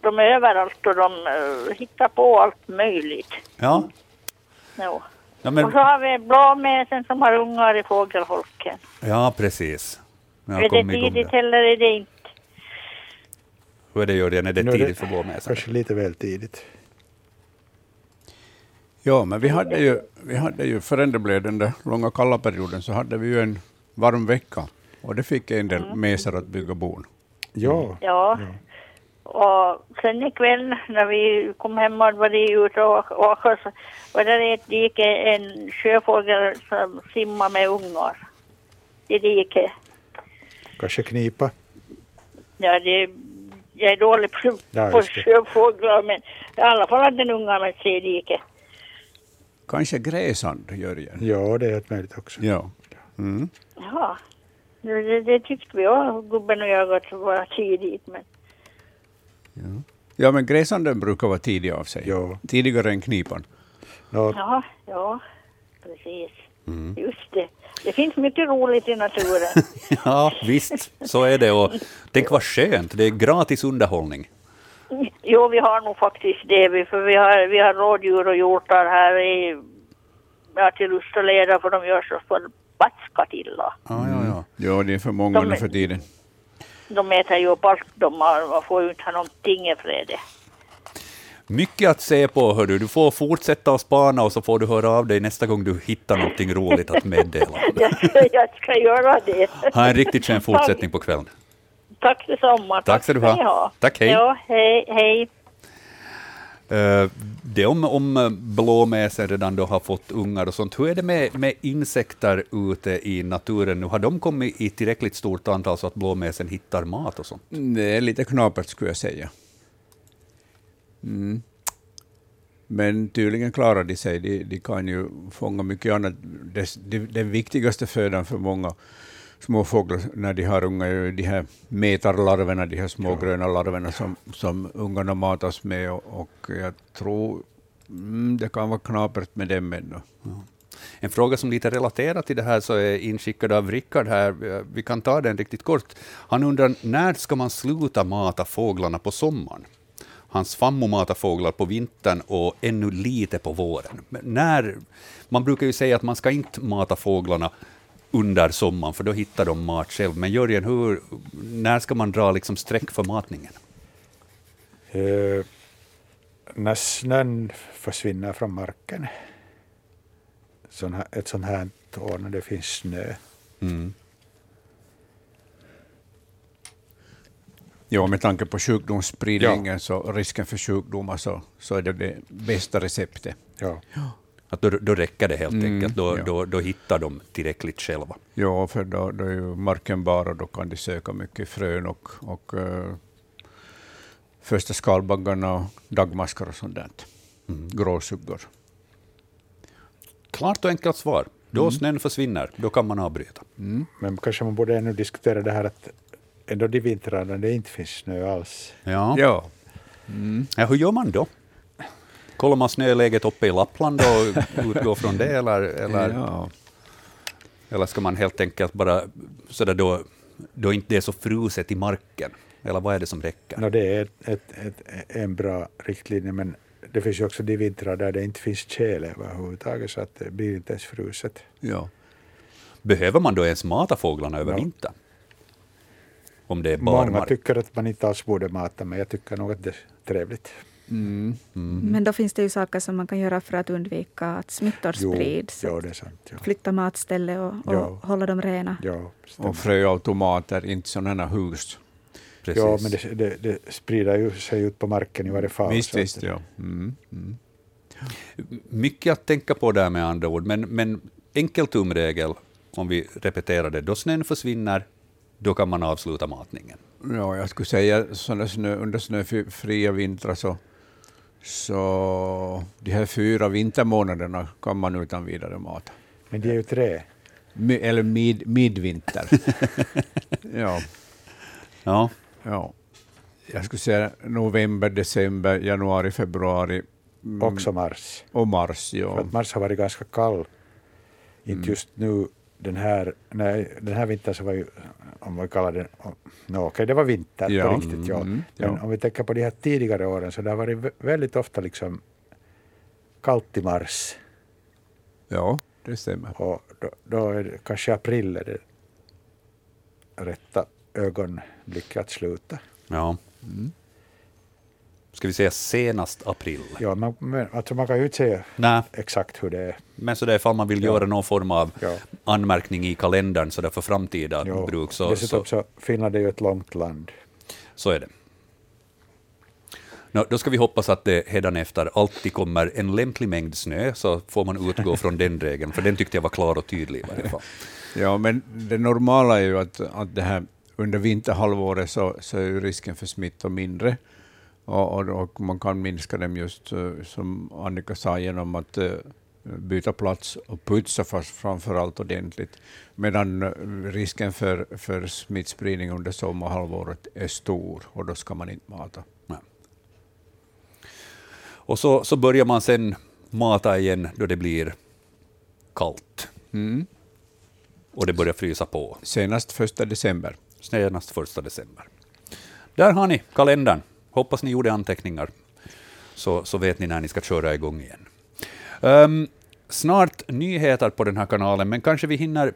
de är överallt och de eh, hittar på allt möjligt. Ja, Jo. ja, men, Och så har vi blåmesen som har ungar i fågelholken. ja precis. Är det tidigt eller är det inte? Hur är det Jörgen, är det tidigt för blåmesen? Kanske lite väl tidigt. Ja, men vi hade ju, vi hade ju förrän det blev den där långa kalla perioden så hade vi ju en varm vecka och det fick en del mesar att bygga bon. Ja, Ja. Och sen ikväll när vi kom hem och var det ute och åka så var det ett dike, en sjöfågel som simmar med ungar i diket. kanske knipa. Ja, det, jag är dålig på, Ja, på sjöfåglar men i alla fall hade den ungar med sig i diket. Kanske gräsand, Jörgen? Ja, det är ett möjligt också. Ja. Mm. Ja, det, det tyckte vi också, gubben och jag, att det var tidigt men ja. Ja, men gräsanden brukar vara tidig av sig. Ja. Tidigare än knipan. Nå, Ja, ja, precis. Just det. Det finns mycket roligt i naturen. Ja, visst, så är det. Och tänk vad skönt, det är gratis underhållning. Jo, vi har nog faktiskt det, vi- för vi har, vi har rådjur och hjortar här i, ja, till lust och leda, för de gör så förbaskat illa. Ja, ja, ja. Ja, det är för många De nu för tiden. De äter ju upp allt, de har, man får ju inte ha någonting i fred. Mycket att se på, hördu. Du får fortsätta att spana och så får du höra av dig nästa gång du hittar någonting roligt att meddela. Jag ska, jag ska göra det. Ha en riktigt skön fortsättning på kvällen. Tack detsamma. Tack ska du ha. ha. Tack, hej. Ja, hej, hej. Eh, Det om, om blåmesen redan då har fått ungar och sånt. Hur är det med, med insekter ute i naturen nu? Har de kommit i tillräckligt stort antal så att blåmesen hittar mat och sånt? Det är lite knapert skulle jag säga. Mm. Men tydligen klarar de sig. De, de kan ju fånga mycket annat. Det, det, den viktigaste födan för många småfåglar när de har unga de här metarlarverna, de här små gröna larverna som, som ungarna matas med. Och, och jag tror mm, det kan vara knapert med dem ännu. En fråga som lite relaterar till det här så är inskickad av Rickard här. Vi kan ta den riktigt kort. Han undrar när ska man sluta mata fåglarna på sommaren? Hans fammo matar fåglar på vintern och ännu lite på våren. Men när, man brukar ju säga att man ska inte mata fåglarna under sommaren, för då hittar de mat själv. Men Jörgen, hur, när ska man dra liksom streck för matningen? eh, när snön försvinner från marken, sån här, ett sånt här år när det finns snö, Mm. Ja, med tanke på sjukdomsspridningen så risken för sjukdomar så, så är det det bästa receptet. ja, Att då, då räcker det helt Mm, enkelt. Då, ja. då, då hittar de tillräckligt själva. Ja, för då, då är ju marken bar och då kan de söka mycket frön och, och uh, första skalbaggarna och dagmaskar och sånt där. Mm. Gråsuggor. Klart och enkelt svar. Då snön försvinner, då kan man avbryta. men kanske man borde ännu diskutera det här att ändå de vintrar när det inte finns snö alls. Ja. Ja. Ja, hur gör man då? Kollar man snöläget uppe i Lappland och utgår från det, eller, eller, ja. eller ska man helt enkelt bara, sådär då, då inte det är så fruset i marken? Eller vad är det som räcker? Nå, det är ett, ett, ett, en bra riktlinje, men det finns ju också de vintrar där det inte finns tjäle överhuvudtaget, så att det blir inte ens fruset. ja. Behöver man då ens mata fåglarna över vintern? Om det är Många barmark? tycker att man inte alls borde mata, men jag tycker nog att det är trevligt. Mm. Men då finns det ju saker som man kan göra för att undvika att smittor Jo, sprids. är sant. Ja. Flytta matställe och, och Ja. hålla dem rena. Ja. Och fröautomater, inte sådana här hus. Precis. ja, men det, det, det sprider ju sig ut på marken i varje fall. Visst, visst, ja. Mm. Mm. Mycket att tänka på där med andra ord, men, men enkel tumregel, om vi repeterar det, då snön försvinner, då kan man avsluta matningen. Ja, jag skulle säga såna snö, under snöfria vintrar så, så de här fyra vintermånaderna kan man utan vidare mata. Men det är ju tre. Mi- Eller mid, midvinter. ja, Ja, ja. Jag skulle säga november, december, januari, februari mm, Också mars. och mars. För Ja. att mars har varit ganska kall. Inte just nu den här, nej, den här vintern så var ju, om man kallar det, no, okej det var vinter Ja. på riktigt ja. Mm, Men ja. om vi tänker på de här tidigare åren så det har varit vä- väldigt ofta liksom kallt i mars. ja, det stämmer. Och då, då är det, kanske april är det rätta ögonblicket att sluta. ja. Ska vi säga senast april? Ja, man, men, alltså man kan ju inte säga Nej, exakt hur det är. men så där ifall man vill Ja. göra någon form av Ja. anmärkning i kalendern så där för framtida Ja. bruk, så, Dessutom så, så Finland är ju ett långt land. så är det. Nå, då ska vi hoppas att det hädanefter alltid kommer en lämplig mängd snö, så får man utgå från den regeln, för den tyckte jag var klar och tydlig i varje fall. Ja, men det normala är ju att, att det här, under vinterhalvåret så, så är risken för smitta mindre. Och, och, man kan minska dem just eh, som Annika sa genom att eh, byta plats och putsa fast framför allt ordentligt. Medan eh, risken för, för smittspridning under sommarhalvåret är stor och då ska man inte mata. Nej. Och så, så börjar man sen mata igen då det blir kallt. Mm. Och det börjar frysa på. Senast första december. Senast första december. Där har ni kalendern. Hoppas ni gjorde anteckningar, så, så vet ni när ni ska köra igång igen. Um, snart nyheter på den här kanalen, men kanske vi hinner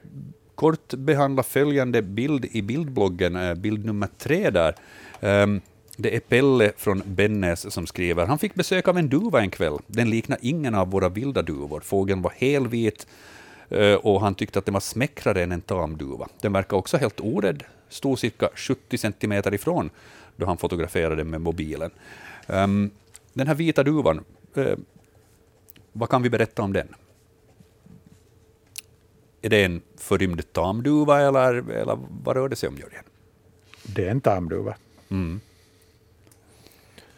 kort behandla följande bild i bildbloggen, eh, bild nummer tre där. Um, det är Pelle från Bennes som skriver. Han fick besök av en duva en kväll. Den liknar ingen av våra vilda duvor. Fågeln var helvit eh, och han tyckte att den var smäckrare än en tamduva. Den verkar också helt orädd, stod cirka 70 centimeter ifrån då han fotograferade med mobilen. Um, den här vita duvan, uh, vad kan vi berätta om den? Är det en förrymd tamduva eller, eller vad rör det sig om, Jörgen? Det är en tamduva. Mm.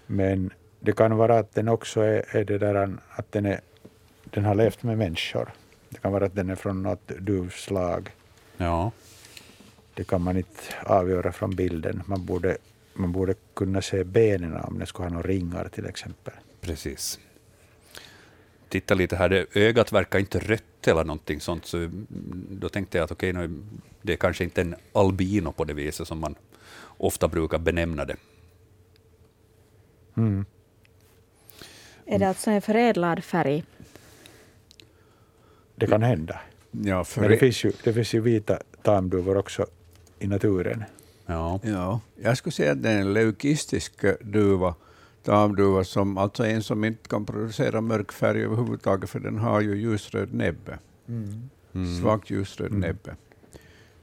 Men det kan vara att den också är, är det där att den, är, den har levt med människor. Det kan vara att den är från något duvslag. Ja. Det kan man inte avgöra från bilden. Man borde, man borde kunna se benen om den skulle ha några ringar till exempel. Precis. Titta lite här, det, ögat verkar inte rött eller någonting sånt, så då tänkte jag att okej, okay, det är kanske inte en albino på det viset som man ofta brukar benämna det. Mm. Är det alltså en förädlad färg? Det kan hända. Ja, för Men det finns, ju, det finns ju vita tamduvor också i naturen. Ja. ja, jag skulle säga att det är en leukistisk duva, tamduva, som alltså en som inte kan producera mörk färg överhuvudtaget, för den har ju ljusröd näbbe. Mm. Mm. Svagt ljusröd mm. näbbe.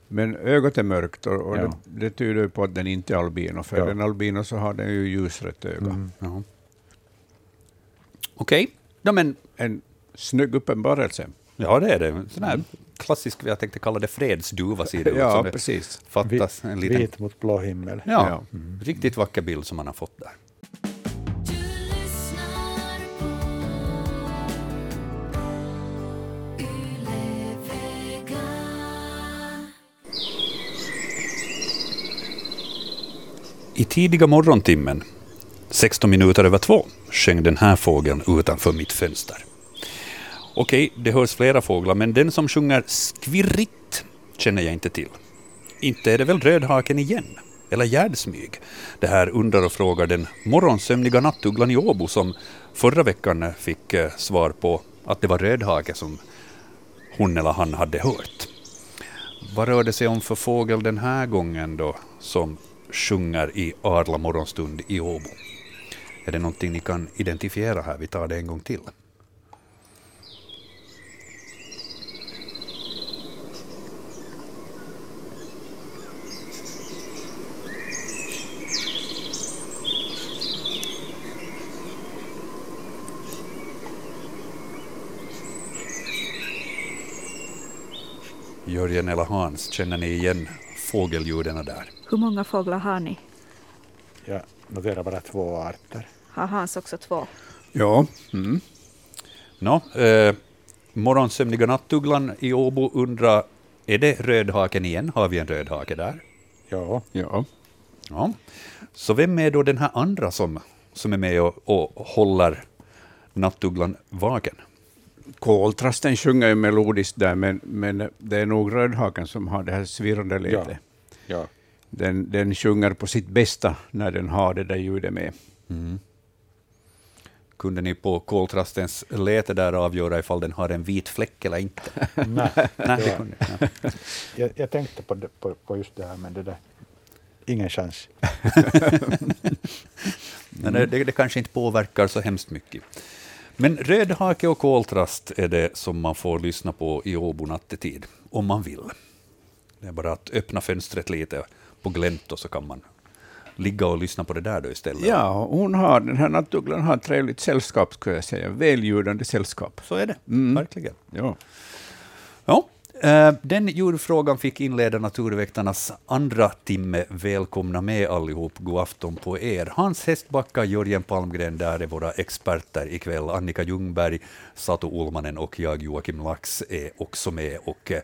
Men ögat är mörkt och, och ja. det, det, tyder på att den inte är albino. För ja. den albino så har den ju ljusrött öga. Mm. Ja. Okej, okay. ja, men... En snygg uppenbarelse. Ja, det är det. Sån här klassisk, jag tänkte kalla det fredsduva, ser det ut ja, precis. Fattas en liten... Vit mot blå himmel. Ja, ja. Mm. riktigt vacker bild som man har fått där. I tidiga morgontimmen, 16 minuter över två, sjöng den här fågeln utanför mitt fönster. Okej, det hörs flera fåglar, men den som sjunger skvirrigt känner jag inte till. Inte är det väl rödhaken igen? Eller gärdsmyg? Det här undrar och frågar den morgonsömniga nattugglan i Åbo som förra veckan fick eh, svar på att det var rödhake som hon eller han hade hört. Vad rör det sig om för fågel den här gången då som sjunger i Arla morgonstund i Åbo. Är det någonting ni kan identifiera här? Vi tar det en gång till. Jörgen eller Hans, känner ni igen fågelljuden där? Hur många fåglar har ni? Jag noterar bara två arter. Har Hans också två? Ja. Mm. No, eh, morgonsömniga nattugglan i Åbo undrar, är det rödhaken igen? Har vi en rödhake där? Ja. ja. ja. Så vem är då den här andra som, som är med och, och håller nattugglan vaken? Koltrasten sjunger ju melodiskt där, men, men det är nog rödhaken som har det här svirrande ledet. Ja. Ja. Den, den sjunger på sitt bästa när den har det där ljudet med. Mm. Kunde ni på koltrastens läte där avgöra ifall den har en vit fläck eller inte? Nej, Nej ja. jag, jag tänkte på, det, på, på, just det här, men det där, ingen chans. Men det, det, det kanske inte påverkar så hemskt mycket. Men rödhake och koltrast är det som man får lyssna på i Åbo nattetid, om man vill. Det är bara att öppna fönstret lite på glänt och så kan man ligga och lyssna på det där då istället. Ja, hon har, den här nattugglan har trevligt sällskap, skulle jag säga. Väljudande sällskap. Så är det, mm. verkligen. Ja. Ja, Eh, den djurfrågan fick inleda Naturväktarnas andra timme. Välkomna med allihop. God afton på er. Hans Hästbacka, Jörgen Palmgren, där är våra experter ikväll. Annika Ljungberg, Satu Olmanen och jag, Joakim Lax, är också med. Och eh,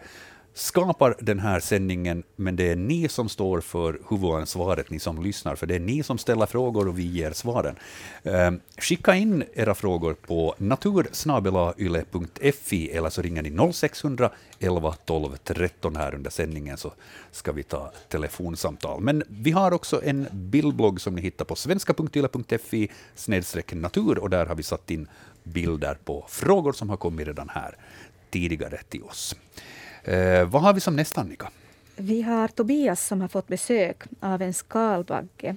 skapar den här sändningen, men det är ni som står för huvudansvaret, ni som lyssnar, för det är ni som ställer frågor och vi ger svaren. Ehm, skicka in era frågor på natursnabelayle.fi eller så ringer ni 0600 11 12 13 här under sändningen så ska vi ta telefonsamtal. Men vi har också en bildblogg som ni hittar på svenska.yle.fi natur och där har vi satt in bilder på frågor som har kommit redan här tidigare till oss. Eh, vad har vi som nästa, Annika? Vi har Tobias som har fått besök av en skalbagge.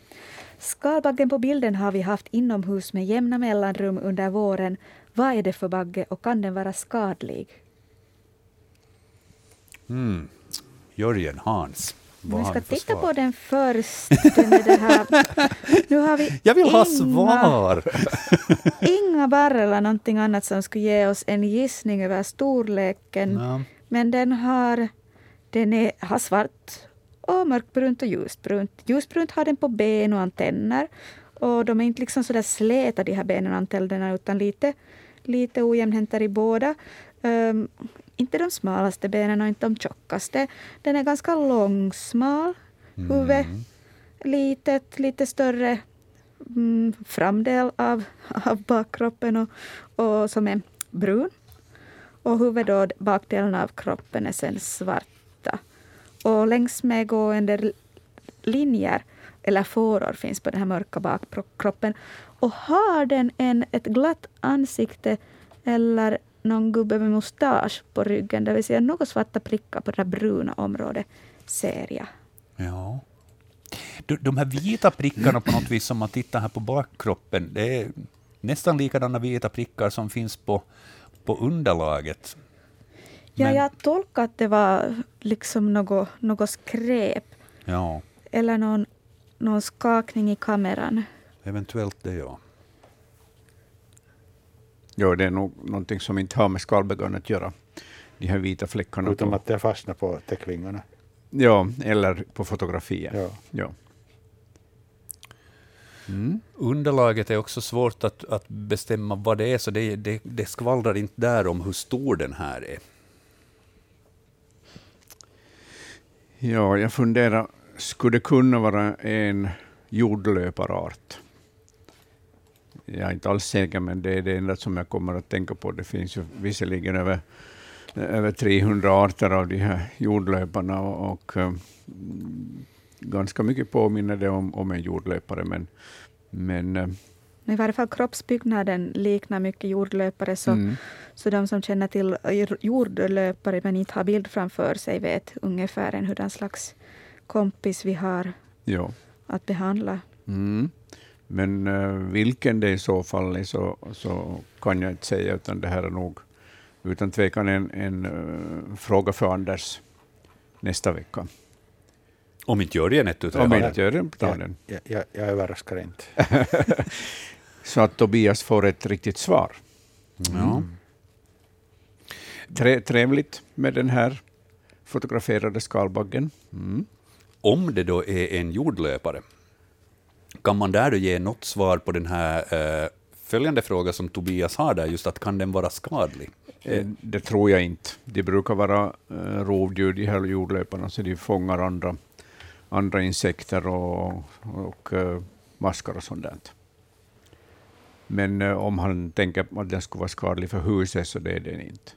Skalbaggen på bilden har vi haft inomhus med jämna mellanrum under våren. Vad är det för bagge och kan den vara skadlig? Mm. Jörgen, Hans. Vi ska titta på den först. här. Nu har vi Jag vill inga, ha svar! inga barr eller någonting annat som skulle ge oss en gissning över storleken. Ja. Men den har, den är, har svart och mörkbrunt och ljusbrunt. Ljusbrunt har den på ben och antenner. Och de är inte liksom så där släta de här benen och antennerna utan lite, lite ojämnhäntade i båda. Um, inte de smalaste benen och inte de tjockaste. Den är ganska långsmal. Huvud mm. litet, lite större mm, framdel av, av bakkroppen och, och som är brun. Och huvudet och bakdelen av kroppen är sen svarta. Och längs med gående linjer eller fåror finns på den här mörka bakkroppen. Och har den en, ett glatt ansikte eller någon gubbe med mustasch på ryggen, det vill säga några svarta prickar på det här bruna området, ser jag. Ja. De här vita prickarna på något vis, om man tittar här på bakkroppen, det är nästan likadana vita prickar som finns på, på underlaget. Ja, Men... jag tolkar att det var liksom något, något skräp. Ja. Eller någon, någon skakning i kameran. Eventuellt det, ja. Ja, det är nog någonting som inte har med skalbaggen att göra. De här vita fläckarna. Utom på, att det fastnar på täckvingarna. Ja, eller på fotografier. Ja. ja. Mm. Underlaget är också svårt att, att bestämma vad det är, så det, det, det skvallrar inte där om hur stor den här är. Ja, jag funderar, skulle det kunna vara en jordlöparart? jag är inte alls säker, men det är det enda som jag kommer att tänka på. Det finns ju visserligen över, över 300 arter av de här jordlöparna och, och eh, ganska mycket påminner det om, om en jordlöpare. Men, men, uh, i varje fall kroppsbyggnaden liknar mycket jordlöpare, så, mm. så de som känner till jordlöpare men inte har bild framför sig vet ungefär hur den slags kompis vi har ja. att behandla. Mm. Men uh, vilken det i så fall är så, så kan jag inte säga, utan det här är nog utan tvekan en, en uh, fråga för Anders nästa vecka. Om inte Jörgen ett utav Om inte Jörgen tar den. Jag, jag, jag överraskar inte. så att Tobias får ett riktigt svar. Mm. Ja. Tre, trevligt med den här fotograferade skalbaggen. Mm. Om det då är en jordlöpare, kan man där då ge något svar på den här eh, följande fråga som Tobias har där, just att kan den vara skadlig? Eh, det tror jag inte. De brukar vara eh, rovdjur, de här jordlöparna, så de fångar andra, andra insekter och, och uh, maskar och sånt där. Men uh, om han tänker att den skulle vara skadlig för huset, så det är den inte.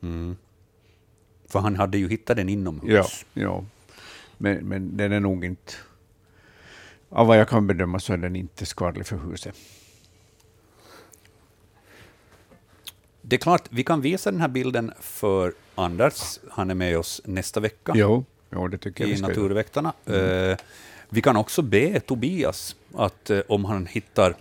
Mm. För han hade ju hittat den inomhus. Ja, ja. Men, men den är nog inte, av vad jag kan bedöma så är den inte skadlig för huset. Det är klart, vi kan visa den här bilden för Anders. Han är med oss nästa vecka jo, jo, det tycker jag i Naturväktarna. Mm. Uh, vi kan också be Tobias att uh, om han hittar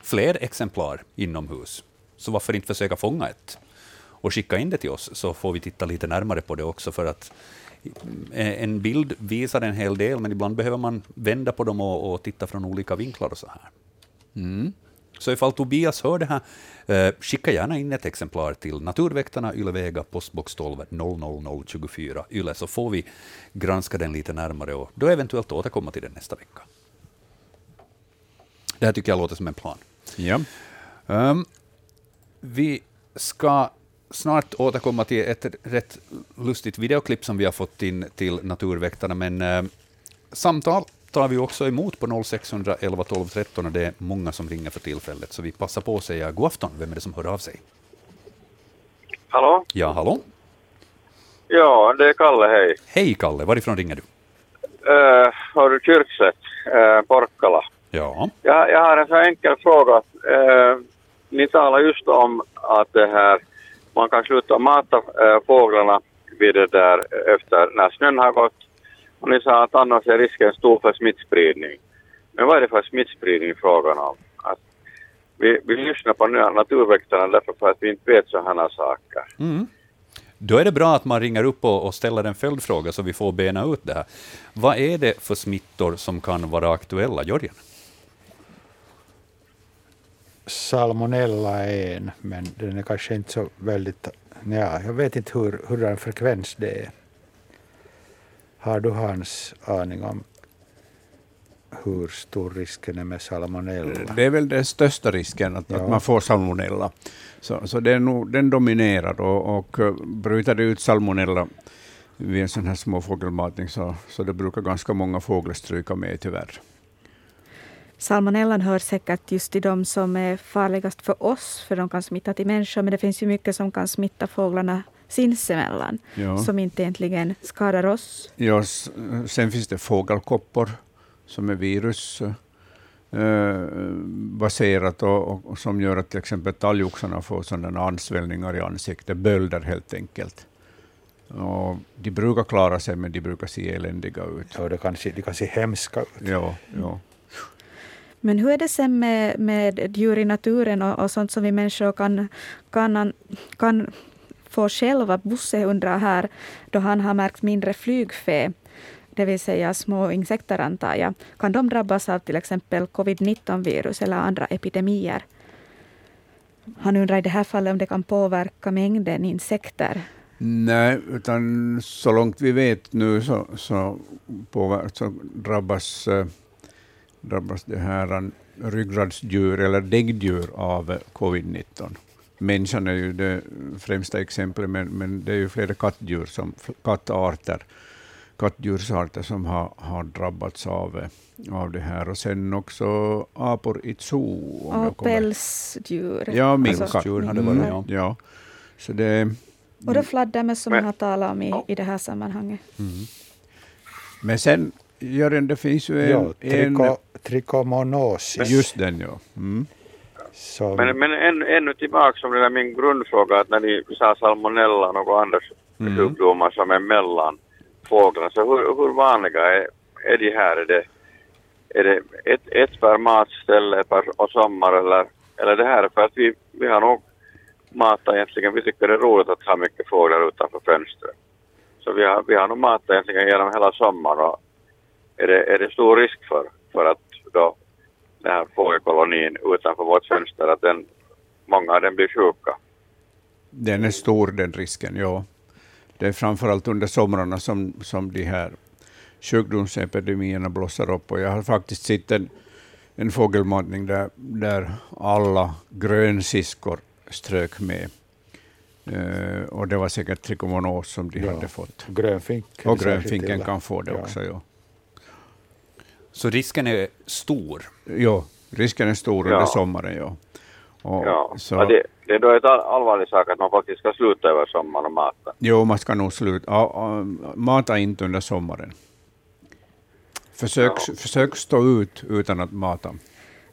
fler exemplar inomhus, så varför inte försöka fånga ett och skicka in det till oss, så får vi titta lite närmare på det också, för att Eh, en bild visar en hel del, men ibland behöver man vända på dem och, och titta från olika vinklar och så här. Mm. Så ifall Tobias hör det här, eh, skicka gärna in ett exemplar till Naturväktarna, Ylevega, postbox 12 00024 Yle, så får vi granska den lite närmare och då eventuellt återkomma till den nästa vecka. Det här tycker jag låter som en plan. Ja. Um, vi ska snart återkomma till ett rätt lustigt videoklipp som vi har fått in till Naturväktarna, men eh, samtal tar vi också emot på 0611 12 13 och det är många som ringer för tillfället, så vi passar på att säga god afton. Vem är det som hör av sig? Hallå? Ja, hallå? Ja, det är Kalle, hej. Hej Kalle, varifrån ringer du? Uh, har du Kyrkset, uh, Porkkala? Ja. Jag, jag har en så enkel fråga. Uh, ni talar just om att det här, man kan sluta mata uh, fåglarna vid det där efter när snön har gått. Och ni sa att annars är risken stor för smittspridning. Men vad är det för smittspridning frågan om? Att vi, vi lyssnar på naturväktarna därför för att vi inte vet sådana saker. Mm. Då är det bra att man ringer upp och, och ställer en följdfråga så vi får bena ut det här. Vad är det för smittor som kan vara aktuella, Jörgen? Salmonella är en, men den är kanske inte så väldigt... Ja, jag vet inte hur, hur en frekvens det är. Har du Hans aning om hur stor risken är med salmonella? Det är väl den största risken, att, ja. att man får salmonella. Så, så det är nog, den dominerar och, och eh, bryter det ut salmonella vid en sån här småfågelmatning så, så det brukar ganska många fåglar stryka med tyvärr. Salmonellan hör säkert just till de som är farligast för oss, för de kan smitta till människor, men det finns ju mycket som kan smitta fåglarna sinsemellan, ja. som inte egentligen skadar oss. Ja, sen finns det fågelkoppor som är virus eh, och, och, som gör att till exempel talgoxarna får sådana ansvällningar i ansiktet, bölder helt enkelt. Och de brukar klara sig, men de brukar se eländiga ut. Ja, det kan se, de kan se hemska ut. Ja, ja. Men hur är det sen med, med djur i naturen och, och sånt som vi människor kan, kan, kan få själva? Bosse undrar här, då han har märkt mindre flygfä, det vill säga små insekter antar jag. Kan de drabbas av till exempel covid-19-virus eller andra epidemier? Han undrar i det här fallet om det kan påverka mängden insekter. Nej, utan så långt vi vet nu så, så, påver- så drabbas, eh, drabbas det här ryggradsdjur eller däggdjur av covid-19. Människan är ju det främsta exemplet, men, men det är ju flera kattdjur som, kattarter kattdjursarter som har, har drabbats av, av det här. Och sen också apor i zoo. Och pälsdjur. Ja, minkar. Alltså, mm, ja. ja. Så det, och det fladdermöss som man har talat om i, i det här sammanhanget. Mm. Men sen, Jörgen, det finns ju en... Ja, triko, en. Just den, ja. Mm. Som... Men, men ännu tillbaka som det min grundfråga, att när ni sa salmonella och några andra mm. sjukdomar som är mellan fåglarna. Så hur, hur vanliga är, är de här? Är det, är det ett, ett per matställe per och sommar eller, eller det här? För att vi, vi har nog matat egentligen, vi tycker det är roligt att ha mycket fåglar utanför fönstret. Så vi har, vi har nog matat egentligen genom hela sommaren och är det, är det stor risk för, för att då den här fågelkolonin utanför vårt fönster, att den, många av dem blir sjuka? Den är stor den risken, ja det är framförallt under somrarna som, som de här sjukdomsepidemierna blossar upp. Och jag har faktiskt sett en, en fågelmatning där, där alla grönsiskor strök med. Uh, och det var säkert trikomonos som de ja. hade fått. Grönfink och grönfinken kan få det ja. också. Ja. Så risken är stor? Ja, risken är stor under sommaren. Ja. Och, ja. Så, ja, det, det är då ett allvarlig sak att man faktiskt ska sluta över sommaren och mata. Jo, man ska nog sluta. Ja, mata inte under sommaren. Försök, ja. försök stå ut utan att mata.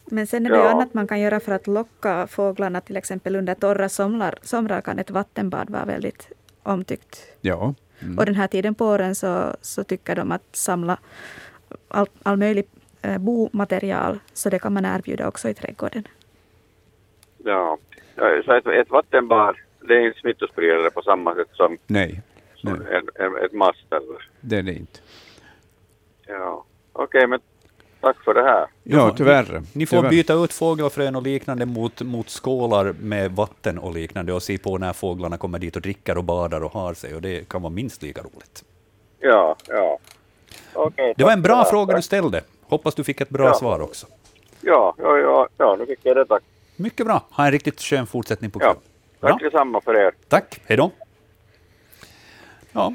Men sen är det ja. annat man kan göra för att locka fåglarna, till exempel under torra somrar, somrar kan ett vattenbad vara väldigt omtyckt. Ja. Mm. Och den här tiden på åren så, så tycker de att samla all, all möjlig eh, bomaterial, så det kan man erbjuda också i trädgården. Ja, så ett, ett vattenbad det är inte smittospridare på samma sätt som, Nej. som Nej. En, en, ett mastställe. Det är det inte. Ja, okej, okay, men tack för det här. Ja, tyvärr. Ni, ni får tyvärr. byta ut fågelfrön och liknande mot, mot skålar med vatten och liknande och se på när fåglarna kommer dit och dricker och badar och har sig och det kan vara minst lika roligt. Ja, ja. Okay, det var en bra fråga du ställde. Hoppas du fick ett bra ja. svar också. Ja, ja, ja, ja, nu fick jag det, tack. Mycket bra. Ha en riktigt skön fortsättning på kvällen. Tack detsamma för er. Tack, hej då. Ja,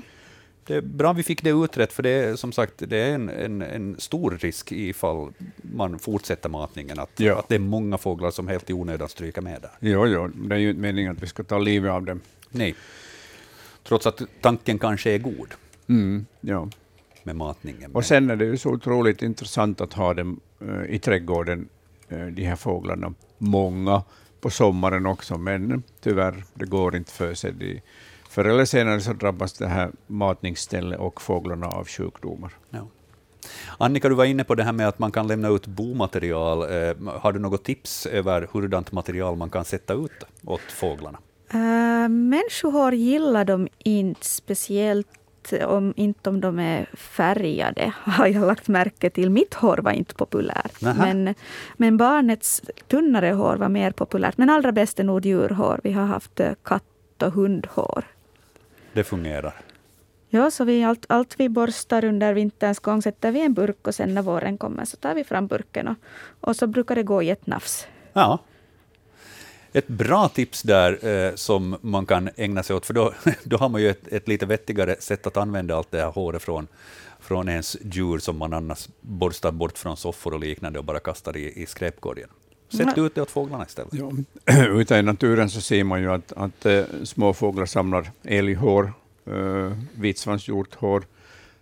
det är bra vi fick det utrett, för det är som sagt det är en, en, en stor risk ifall man fortsätter matningen, att, ja. att det är många fåglar som helt i onödan stryker med där. Jo, jo, det är ju inte meningen att vi ska ta livet av dem. Nej, trots att tanken kanske är god. Mm, ja. Med matningen. Och sen är det ju så otroligt intressant att ha dem uh, i trädgården, uh, de här fåglarna. Många på sommaren också, men tyvärr, det går inte för sig. De, förr eller senare så drabbas det här matningsstället och fåglarna av sjukdomar. Ja. Annika, du var inne på det här med att man kan lämna ut bomaterial. Eh, har du något tips över hurdant material man kan sätta ut åt fåglarna? Uh, människohår gillar de inte speciellt om, inte om de är färgade, har jag lagt märke till. Mitt hår var inte populärt. Men, men barnets tunnare hår var mer populärt. Men allra bäst är nog djurhår. Vi har haft eh, katt och hundhår. Det fungerar? Ja, så vi, allt, allt vi borstar under vinterns gång sätter vi i en burk och sen när våren kommer så tar vi fram burken och, och så brukar det gå i ett nafs. Ja, ett bra tips där eh, som man kan ägna sig åt, för då, då har man ju ett, ett lite vettigare sätt att använda allt det här håret från, från ens djur som man annars borstar bort från soffor och liknande och bara kastar i, i skräpkorgen. Sätt ut det åt fåglarna istället. Ja, ute i naturen så ser man ju att, att äh, små fåglar samlar älghår, äh, vitsvanshjorthår,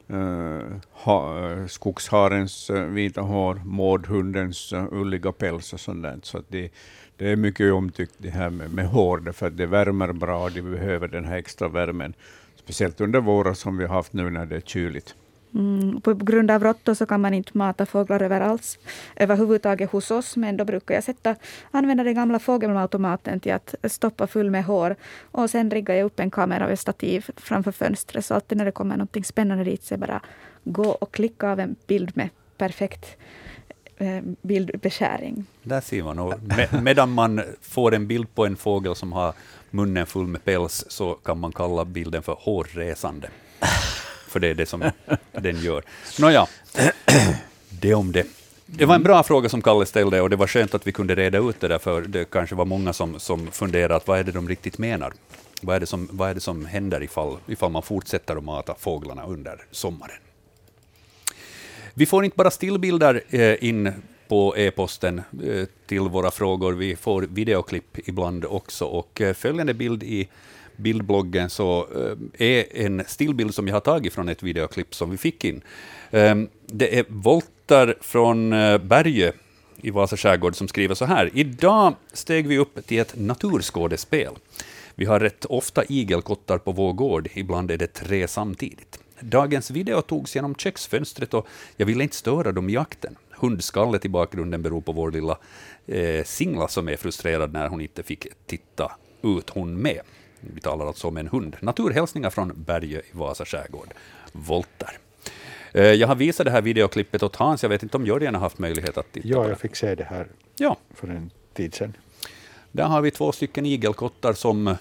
äh, ha, äh, skogsharens äh, vita hår, mårdhundens ulliga päls och sånt där. Så att de, det är mycket omtyckt det här med, med hår, för det värmer bra, och de behöver den här extra värmen. Speciellt under våren som vi har haft nu när det är kyligt. Mm, på grund av råttor så kan man inte mata fåglar överallt, överhuvudtaget hos oss, men då brukar jag sätta, använda den gamla fågelautomaten till att stoppa full med hår. Och sen riggar jag upp en kamera och ett stativ framför fönstret, så alltid när det kommer något spännande dit så är bara gå och klicka av en bild med perfekt Eh, bildbeskäring. Där ser man. Och med, medan man får en bild på en fågel som har munnen full med päls, så kan man kalla bilden för hårresande. För det är det som den gör. Nåja, det om det. Det var en bra fråga som Kalle ställde och det var skönt att vi kunde reda ut det där, för det kanske var många som, som funderade vad är det de riktigt menar. Vad är det som, vad är det som händer ifall, ifall man fortsätter att mata fåglarna under sommaren? Vi får inte bara stillbilder eh, in på e-posten eh, till våra frågor, vi får videoklipp ibland också. Och eh, följande bild i bildbloggen så eh, är en stillbild som jag har tagit från ett videoklipp som vi fick in. Ehm, det är Volter från eh, Berge i Vasa skärgård som skriver så här. Idag steg vi upp till ett naturskådespel. Vi har rätt ofta igelkottar på vår gård, ibland är det tre samtidigt. Dagens video togs genom köksfönstret och jag ville inte störa dem i jakten. Hundskallet i bakgrunden beror på vår lilla eh, Singla som är frustrerad när hon inte fick titta ut hon med. Vi talar alltså om en hund. Naturhälsningar från Berge i Vasa skärgård. Volter. Eh, jag har visat det här videoklippet åt Hans. Jag vet inte om Jörgen har haft möjlighet att titta Ja, på jag fick se det här ja. för en tid sedan. Där har vi två stycken igelkottar som,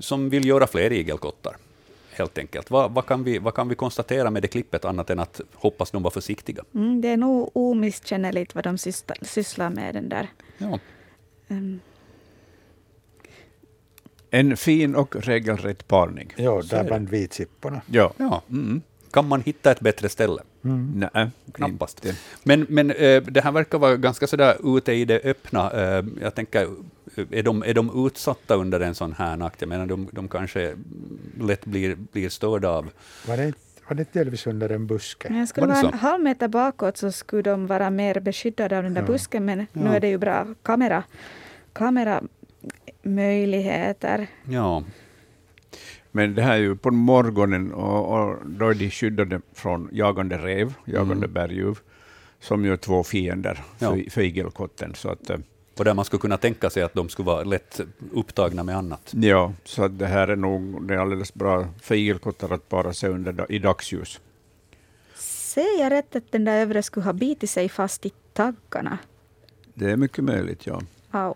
som vill göra fler igelkottar helt enkelt. Vad, vad, kan vi, vad kan vi konstatera med det klippet, annat än att hoppas de var försiktiga? Mm, det är nog omisskännligt vad de sysslar med, den där. Ja. Um. En fin och regelrätt parning. Ja, där bland vitsipporna. Ja. ja. Mm. Kan man hitta ett bättre ställe? Mm. Nej, knappast. Inte. Men, men äh, det här verkar vara ganska sådär ute i det öppna. Äh, jag tänker, är de, är de utsatta under en sån här nakt? Jag menar, de, de kanske lätt blir, blir störda av... Var det, var det delvis under en buske? Men skulle det vara en halv meter bakåt så skulle de vara mer beskyddade av den där ja. busken, men ja. nu är det ju bra kamera, kameramöjligheter. Ja. Men det här är ju på morgonen och, och då är de skyddade från jagande rev, jagande mm. berguv, som ju är två fiender ja. för, för igelkotten. Så att, eh, och där man skulle kunna tänka sig att de skulle vara lätt upptagna med annat. Ja, så det här är nog det är alldeles bra för igelkottar att para sig under i dagsljus. Ser jag rätt att den där övre skulle ha bitit sig fast i taggarna? Det är mycket möjligt, ja. Au.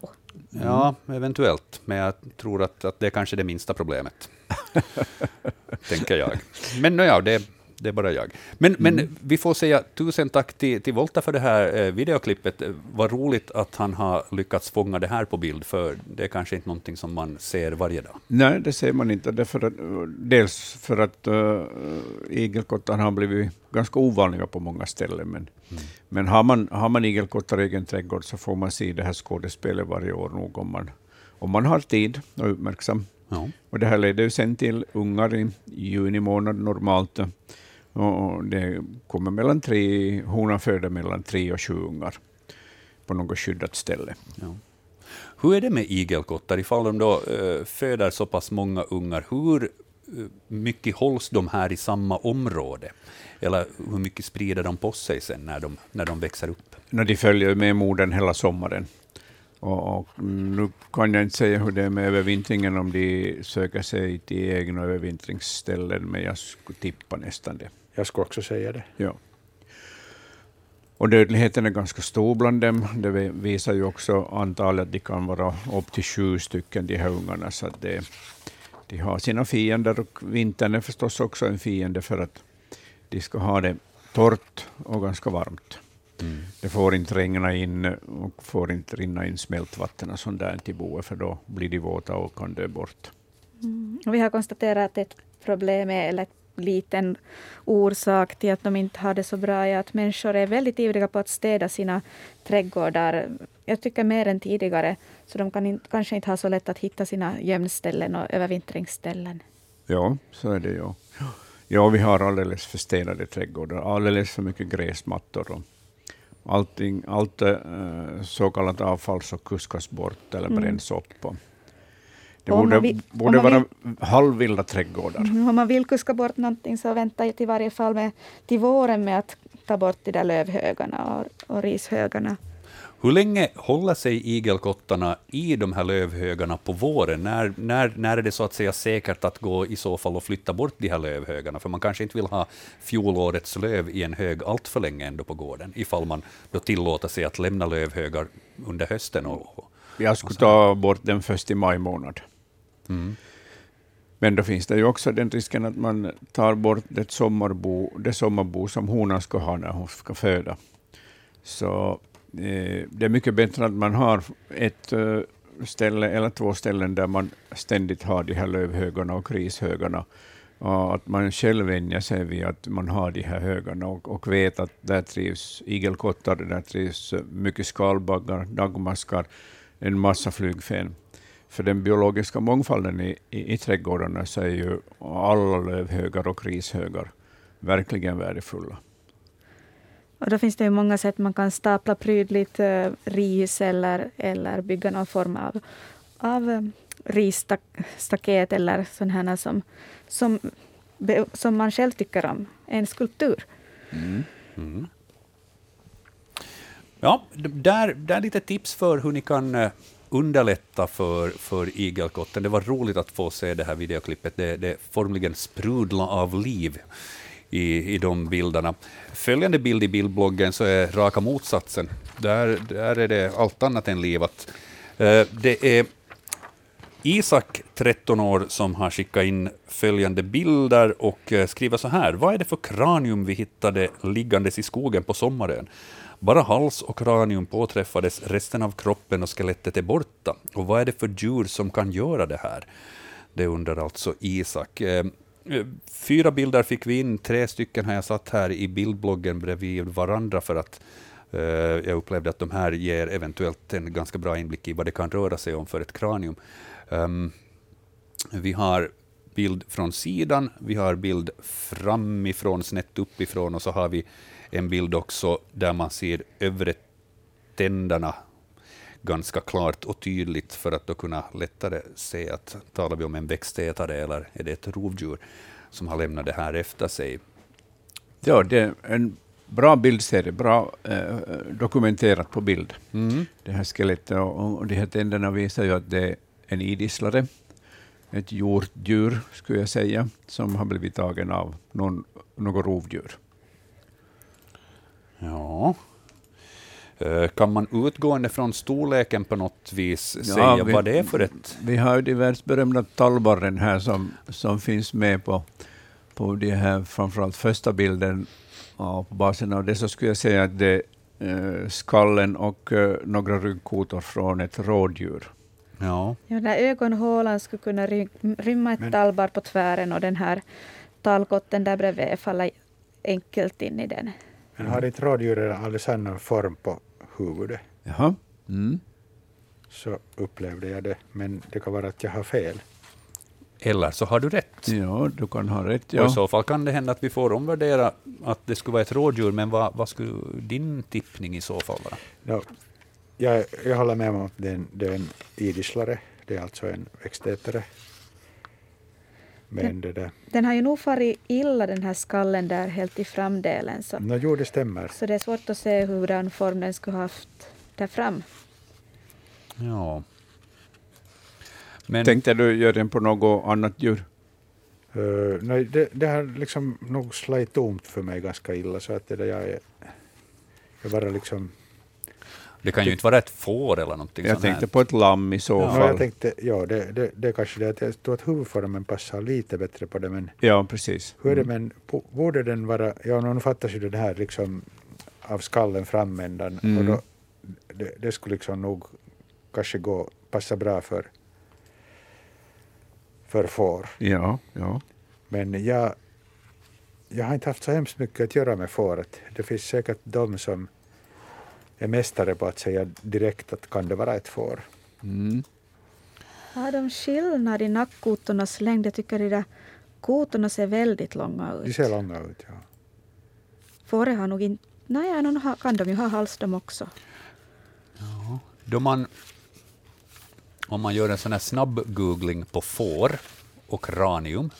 Mm. Ja, eventuellt. Men jag tror att, att det är kanske det minsta problemet. tänker jag. Men ja, det, det är bara jag. Men, mm. men vi får säga tusen tack till, till Volta för det här eh, videoklippet. Vad roligt att han har lyckats fånga det här på bild, för det är kanske inte någonting som man ser varje dag. Nej, det ser man inte. Därför att, dels för att uh, igelkottar har blivit ganska ovanliga på många ställen, men, mm. men har man, har man igelkottar i egen trädgård så får man se det här skådespelet varje år nog om man, om man har tid och är uppmärksam. Ja. Och det här leder ju sen till ungar i juni månad normalt. Och det kommer mellan tre, honan föder mellan tre och sju ungar på något skyddat ställe. Ja. Hur är det med igelkottar, ifall de då uh, föder så pass många ungar, hur uh, mycket hålls de här i samma område? Eller hur mycket sprider de på sig sen när de, när de växer upp? No, de följer med modern hela sommaren. Och, och, nu kan jag inte säga hur det är med övervintringen, om de söker sig till egna övervintringsställen, men jag skulle tippa nästan det. Jag skulle också säga det. Ja. Och dödligheten är ganska stor bland dem. Det visar ju också antalet, de kan vara upp till sju stycken, de här ungarna. Så det, de har sina fiender och vintern är förstås också en fiende för att de ska ha det torrt och ganska varmt. Mm. Det får inte regna in och får inte rinna in smältvatten och sånt där till boet, för då blir de våta och kan dö bort. Mm. Vi har konstaterat att ett problem är, eller liten orsak till att de inte har det så bra är att människor är väldigt ivriga på att städa sina trädgårdar. Jag tycker mer än tidigare. Så de kan in, kanske inte ha så lätt att hitta sina gömställen och övervintringsställen. Ja, så är det ju. Ja, vi har alldeles för städade trädgårdar, alldeles för mycket gräsmattor. Och allting, allt äh, så kallat avfall så kuskas bort eller mm. bränns upp. Det borde, vill, borde vara vill, halvvilda trädgårdar. Mm, om man vill kuska bort någonting så vänta i varje fall med, till våren med att ta bort de där lövhögarna och, och rishögarna. Hur länge håller sig igelkottarna i de här lövhögarna på våren? När, när, när är det så att säga säkert att gå i så fall och flytta bort de här lövhögarna? För man kanske inte vill ha fjolårets löv i en hög allt för länge ändå på gården, ifall man då tillåter sig att lämna lövhögar under hösten. Och, och Jag skulle ta bort den först i maj månad. Mm. Men då finns det ju också den risken att man tar bort det sommarbo, det sommarbo som honan ska ha när hon ska föda. Så eh, det är mycket bättre att man har ett eh, ställe eller två ställen där man ständigt har de här lövhögarna och krishögarna. Och att man själv vänjer sig vid att man har de här högarna och, och vet att där trivs igelkottar, där trivs mycket skalbaggar, dagmaskar, en massa flygfän för den biologiska mångfalden i, i, i trädgårdarna så är ju alla lövhögar och krishögar verkligen värdefulla. Och då finns det ju många sätt man kan stapla prydligt uh, ris eller, eller bygga någon form av, av uh, risstaket eller sådana som, som, som man själv tycker om. En skulptur. Mm. Mm. Ja, där, där lite tips för hur ni kan uh, underlätta för, för igelkotten. Det var roligt att få se det här videoklippet. Det, det formligen sprudla av liv i, i de bilderna. Följande bild i bildbloggen så är raka motsatsen. Där, där är det allt annat än livat. Eh, det är Isak, 13 år, som har skickat in följande bilder och eh, skriver så här. Vad är det för kranium vi hittade liggandes i skogen på sommaren? Bara hals och kranium påträffades, resten av kroppen och skelettet är borta. Och vad är det för djur som kan göra det här? Det undrar alltså Isak. Eh, eh, fyra bilder fick vi in, tre stycken har jag satt här i bildbloggen bredvid varandra för att eh, jag upplevde att de här ger eventuellt en ganska bra inblick i vad det kan röra sig om för ett kranium. Ehm, vi har bild från sidan, vi har bild framifrån, snett uppifrån och så har vi en bild också där man ser övre tänderna ganska klart och tydligt för att då kunna lättare se att talar vi om en växtätare eller är det ett rovdjur som har lämnat det här efter sig. Ja, det är en bra bildserie, bra eh, dokumenterat på bild. Mm. Det här skelettet och, och de här tänderna visar ju att det är en idisslare, ett hjortdjur skulle jag säga, som har blivit tagen av någon, något rovdjur. Ja. Eh, kan man utgående från storleken på något vis ja, säga vi, vad det är för ett? Vi har ju de världsberömda tallbarren här som, som finns med på, på det här, framförallt första bilden, och på basen av det så skulle jag säga att det är skallen och några ryggkotor från ett rådjur. Ja. ja den ögonhålan skulle kunna rymma ett Men, tallbar på tvären och den här tallkotten där bredvid faller enkelt in i den. Men har inte rådjuret alldeles annan form på huvudet? Jaha. Mm. Så upplevde jag det, men det kan vara att jag har fel. Eller så har du rätt. Ja, du kan ha rätt. Ja. Och I så fall kan det hända att vi får omvärdera att det skulle vara ett rådjur, men vad, vad skulle din tippning i så fall vara? Ja, jag, jag håller med om att det är en, det är en idisslare, det är alltså en växtätare. Men den, det den har ju nog farit illa den här skallen där helt i framdelen. Så, no, jo, det stämmer. Så det är svårt att se hurdan form den skulle haft där fram. Ja. Men... Tänkte du göra den på något annat djur? Uh, nej, det, det har liksom nog slagit tomt för mig ganska illa, så att det där jag är, jag bara liksom det kan ju inte vara ett får eller någonting Jag tänkte här. på ett lamm i så ja. fall. jag tänkte, ja, det, det, det är kanske det att jag tror att huvudformen passar lite bättre på det. Men ja, precis. Hur är det, mm. men borde den vara, ja nu fattas ju det här liksom av skallen framändan mm. och då, det, det, skulle liksom nog kanske gå, passa bra för, för får. Ja, ja. Men jag, jag har inte haft så hemskt mycket att göra med fåret. Det finns säkert de som är mästare på att säga direkt att kan det vara ett får. Mm. Har de skillnad i nackkotornas längd? Jag tycker de där kotorna ser väldigt långa ut. De ser långa ut, ja. Fåret har nog inte... Nej, no, kan de ju ha hals de också. Ja, då man, om man gör en sån här snabb googling på får och kranium,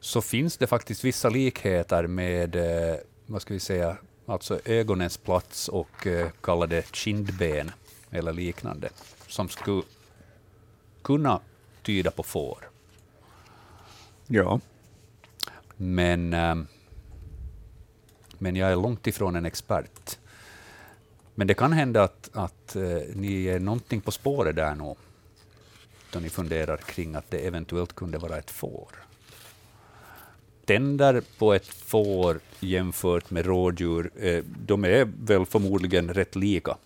så finns det faktiskt vissa likheter med, eh, vad ska vi säga, alltså ögonens plats och eh, kalla det kindben eller liknande, som skulle kunna tyda på får. Ja. Men, eh, men jag är långt ifrån en expert. Men det kan hända att, att eh, ni är någonting på spåret där nu, då ni funderar kring att det eventuellt kunde vara ett får tänder på ett får jämfört med rådjur, eh, de är väl förmodligen rätt lika.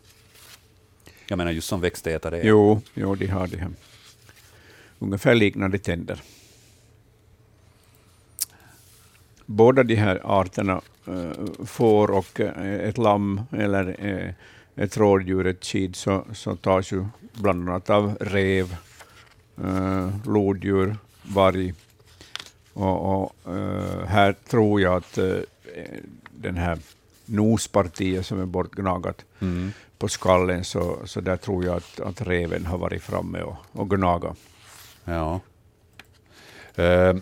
Jag menar just som växtätare. Jo, jo de har det. ungefär liknande tänder. Båda de här arterna, eh, får och eh, ett lamm eller ett rådjur, ett kid, så, så tas ju bland annat av rev, lodjur, varg, och, och uh, här tror jag att uh, den här nospartiet som är bortgnagat mm. på skallen, så, så där tror jag att, att reven har varit framme och, och gnagat. Ja. Uh,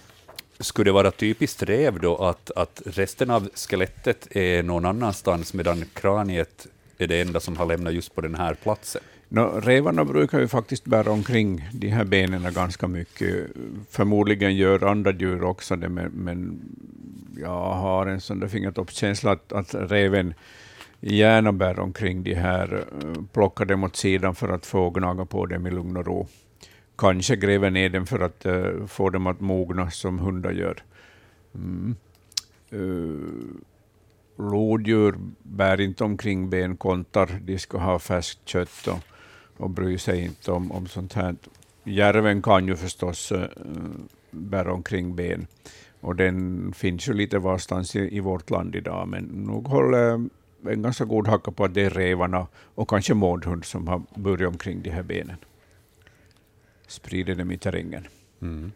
skulle det vara typiskt rev då att, att resten av skelettet är någon annanstans, medan kraniet är det enda som har lämnat just på den här platsen? No, rävarna brukar ju faktiskt bära omkring de här benen ganska mycket. Förmodligen gör andra djur också det, men, men jag har en sån där fingertoppskänsla att, att räven gärna bär omkring de här, eh, plockar dem åt sidan för att få gnaga på dem i lugn och ro. Kanske gräver ner dem för att uh, få dem att mogna som hundar gör. Mm. Uh, lodjur bär inte omkring benkontar, de ska ha färskt kött och och bryr sig inte om, om sånt här. Järven kan ju förstås äh, bära omkring ben, och den finns ju lite varstans i, i vårt land idag, men nog håller en ganska god hacka på att det är revarna och kanske mårdhund som har burit omkring de här benen. Sprider dem i terrängen. Mm.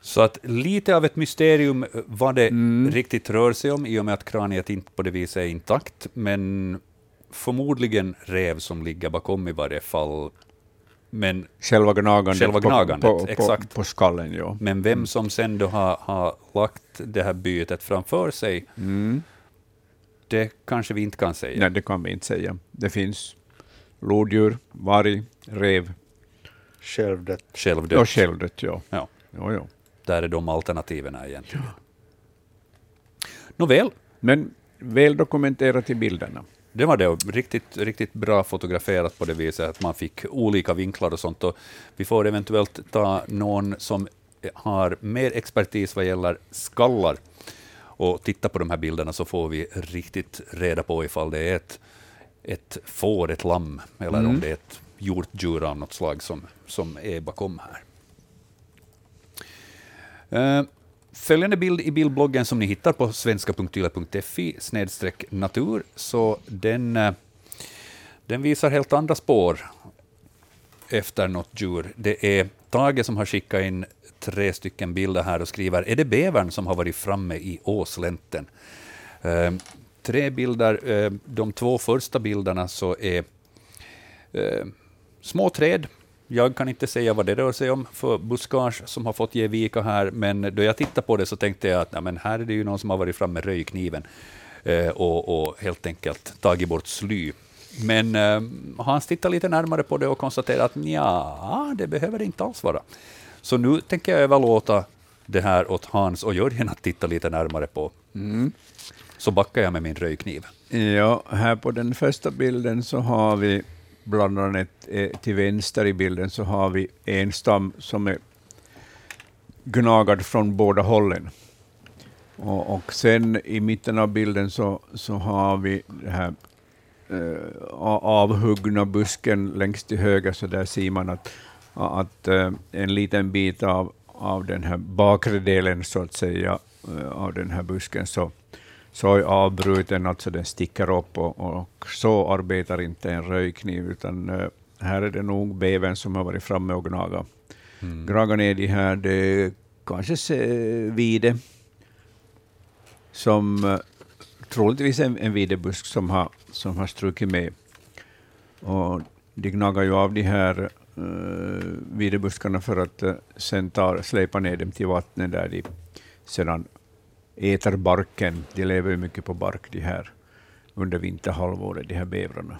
Så att lite av ett mysterium vad det mm. riktigt rör sig om, i och med att kraniet inte på det viset är intakt, men förmodligen rev som ligger bakom i varje fall. Men själva gnagandet, själva gnagandet på, på, exakt. på, på skallen. Ja. Men vem mm. som sen då har, har lagt det här bytet framför sig, mm. det kanske vi inte kan säga. Nej, det kan vi inte säga. Det finns lodjur, varg, rev. Självdött. Självdött. Ja, självdött, ja. ja. ja, ja. Där är de alternativen egentligen. Ja. Nåväl. Men väl dokumenterat i bilderna. Det var det, riktigt, riktigt bra fotograferat på det viset att man fick olika vinklar och sånt. Och vi får eventuellt ta någon som har mer expertis vad gäller skallar och tittar på de här bilderna så får vi riktigt reda på ifall det är ett, ett får, ett lamm, eller mm. om det är ett hjortdjur av något slag som, som är bakom här. Uh, följande bild i bildbloggen som ni hittar på svenska.yle.fi snedstreck natur, så den, eh, den visar helt andra spår efter något djur. Det är Tage som har skickat in tre stycken bilder här och skriver, är det bävern som har varit framme i åslänten? Eh, tre bilder, eh, de två första bilderna så är eh, små träd. Jag kan inte säga vad det rör sig om för buskage som har fått ge vika här, men då jag tittade på det så tänkte jag att ja, men här är det ju någon som har varit framme med röjkniven och, och helt enkelt tagit bort sly men eh, Hans tittar lite närmare på det och konstaterar att ja, det behöver det inte alls vara. Så nu tänker jag överlåta det här åt Hans och Jörgen att titta lite närmare på. Mm. Så backar jag med min röjkniv. Ja, här på den första bilden så har vi bland annat eh, till vänster i bilden så har vi en stam som är gnagad från båda hållen. Och, och sen i mitten av bilden så, så har vi den här eh, avhuggna busken längst till höger, så där ser man att, att eh, en liten bit av, av den här bakre delen så att säga, eh, av den här busken så, så är avbruten, alltså den sticker upp, och, och så arbetar inte en röjkniv, utan här är det nog bävern som har varit framme och gnagat. Mm. Gnagat ner de här, det kanske vide som troligtvis en, en videbusk som har, som har strukit med. Och de gnagar ju av de här uh, videbuskarna för att uh, sen tar, släpa ner dem till vattnet där de sedan äter barken. De lever ju mycket på bark de här under vinterhalvåret, de här bävrarna.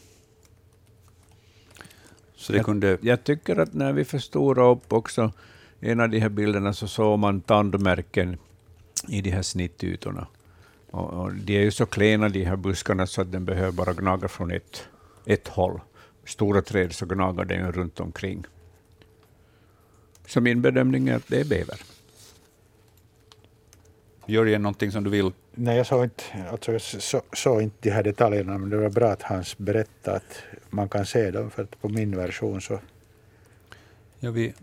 Så det kunde... jag, jag tycker att när vi förstorar upp också en av de här bilderna så såg man tandmärken i de här snittytorna. Och, och de är ju så klena de här buskarna så att den behöver bara gnaga från ett, ett håll. Stora träd så gnagar den runt omkring. Så min bedömning är att det är bäver. Jörgen, någonting som du vill? Nej, jag såg inte, alltså jag så, såg inte de här detaljerna, men det var bra att Hans berättade att man kan se dem, för att på min version så, ja, vi,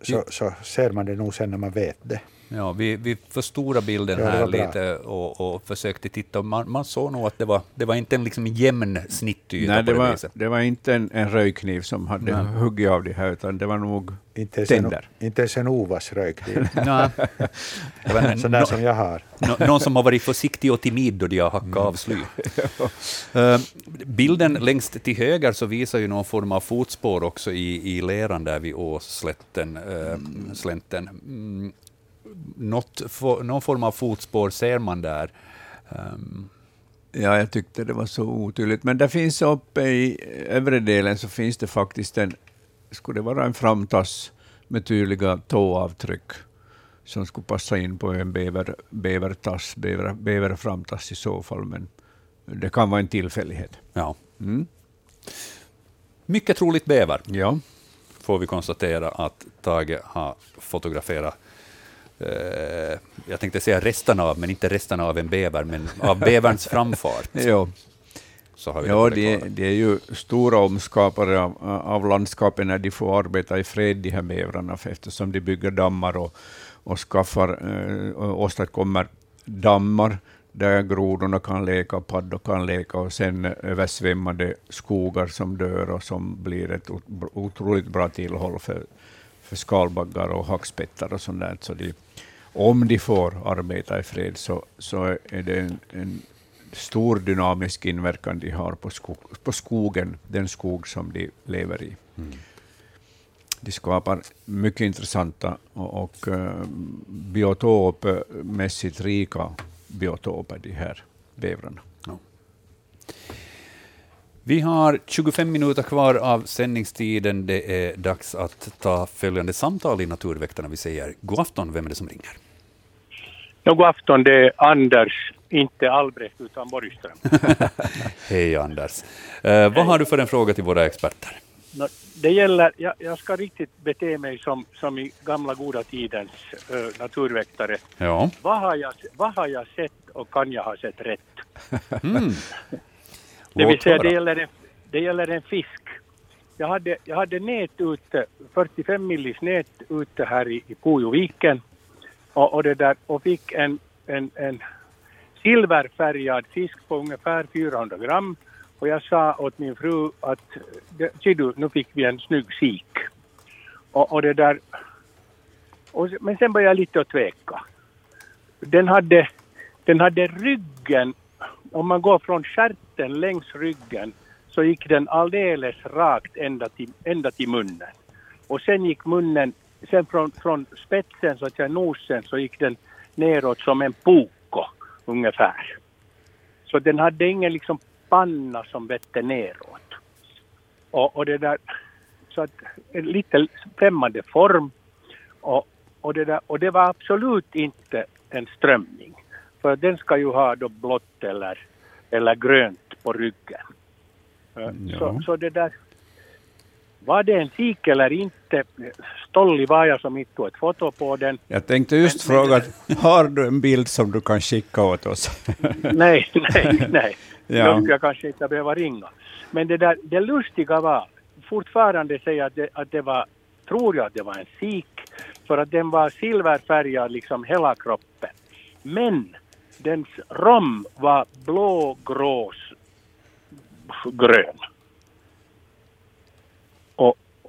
så, så ser man det nog sen när man vet det. Ja, vi, vi förstorade bilden ja, här lite och, och, försökte titta. Man, man såg nog att det var, det var inte en liksom jämn snittyta. Nej, det, det var, viset. det var inte en, en röjkniv som hade Nej. huggit av det här, utan det var nog inte tänder. En, inte ens en Ovas röjkniv. Sån där som jag har. Någon som har varit försiktig och timid då de har hackat mm. av sly. uh, bilden längst till höger så visar ju någon form av fotspår också i, i leran där vid åsslätten. Uh, slänten. Mm något, någon form av fotspår ser man där. Um. Ja, jag tyckte det var så otydligt. Men det finns uppe i övre delen så finns det faktiskt en, skulle det vara en framtass med tydliga tåavtryck som skulle passa in på en bäver, bävertass, bäver, bäverframtass i så fall, men det kan vara en tillfällighet. Ja. Mm. Mycket troligt bäver, ja. får vi konstatera att Tage har fotograferat Uh, jag tänkte säga resterna av, men inte resterna av en bäver, men av bäverns framfart. jo. Så har vi ja, det, det, är ju stora omskapare av, av landskapet när de får arbeta i fred, de här bävrarna, eftersom de bygger dammar och, och skaffar, uh, och åstadkommer dammar där grodorna kan leka, paddor kan leka och sen översvämmade skogar som dör och som blir ett otroligt bra tillhåll för, för skalbaggar och hackspettar och sånt där. Så de, om de får arbeta i fred så, så är det en, en stor dynamisk inverkan de har på, skog, på skogen, den skog som de lever i. Mm. De skapar mycket intressanta och, och uh, biotopmässigt rika biotoper, de här bävrarna. Ja. Vi har 25 minuter kvar av sändningstiden. Det är dags att ta följande samtal i Naturväktarna. Vi säger god afton. Vem är det som ringer? Ja, god afton. Det är Anders, inte Albrecht, utan Borgström. Hej Anders. Eh, vad har du för en fråga till våra experter? det gäller, jag, jag, ska riktigt bete mig som, som i gamla goda tidens uh, naturväktare. Ja. Vad, har jag, vad har jag sett och kan jag ha sett rätt? Mm. det vill säga, det gäller, en, det gäller en fisk. Jag hade, jag hade nät ute, 45 millis nät ute här i, i Pujoviken och, och, det där, och fick en, en, en silverfärgad fisk på ungefär 400 gram och jag sa åt min fru att ser du, nu fick vi en snygg sik. Och, och det där... Och, men sen började jag lite att tveka. Den hade, den hade ryggen, om man går från skärten längs ryggen så gick den alldeles rakt ända till, ända till munnen. Och sen gick munnen, sen från, från spetsen, så att säga nosen, så gick den neråt som en poko ungefär. Så den hade ingen liksom panna som vette neråt. Och, och det där, så att en lite främmande form. Och, och, det där, och det var absolut inte en strömming. För den ska ju ha då blått eller, eller grönt på ryggen. Ja. Så, så det där, var det en sik eller inte? Stollig var jag som inte tog ett foto på den. Jag tänkte just men, fråga, men, har du en bild som du kan skicka åt oss? nej, nej, nej. Ja. Då skulle jag kanske inte behöva ringa. Men det, där, det lustiga var, fortfarande säger att det, att det var, tror jag att det var en sik, för att den var silverfärgad liksom hela kroppen. Men dens rom var blågrås grön.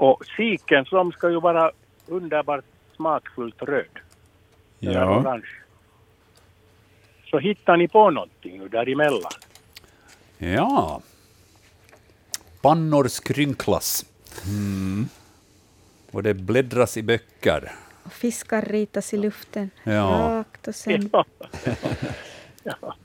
Och, sikens rom ska ju vara underbart smakfullt röd. Ja. orange. Så hittar ni på någonting nu däremellan? Ja. Pannor skrynklas. Mm. Och det bläddras i böcker. Och fiskar ritas i luften. Ja. Rakt och sen... Ja. ja.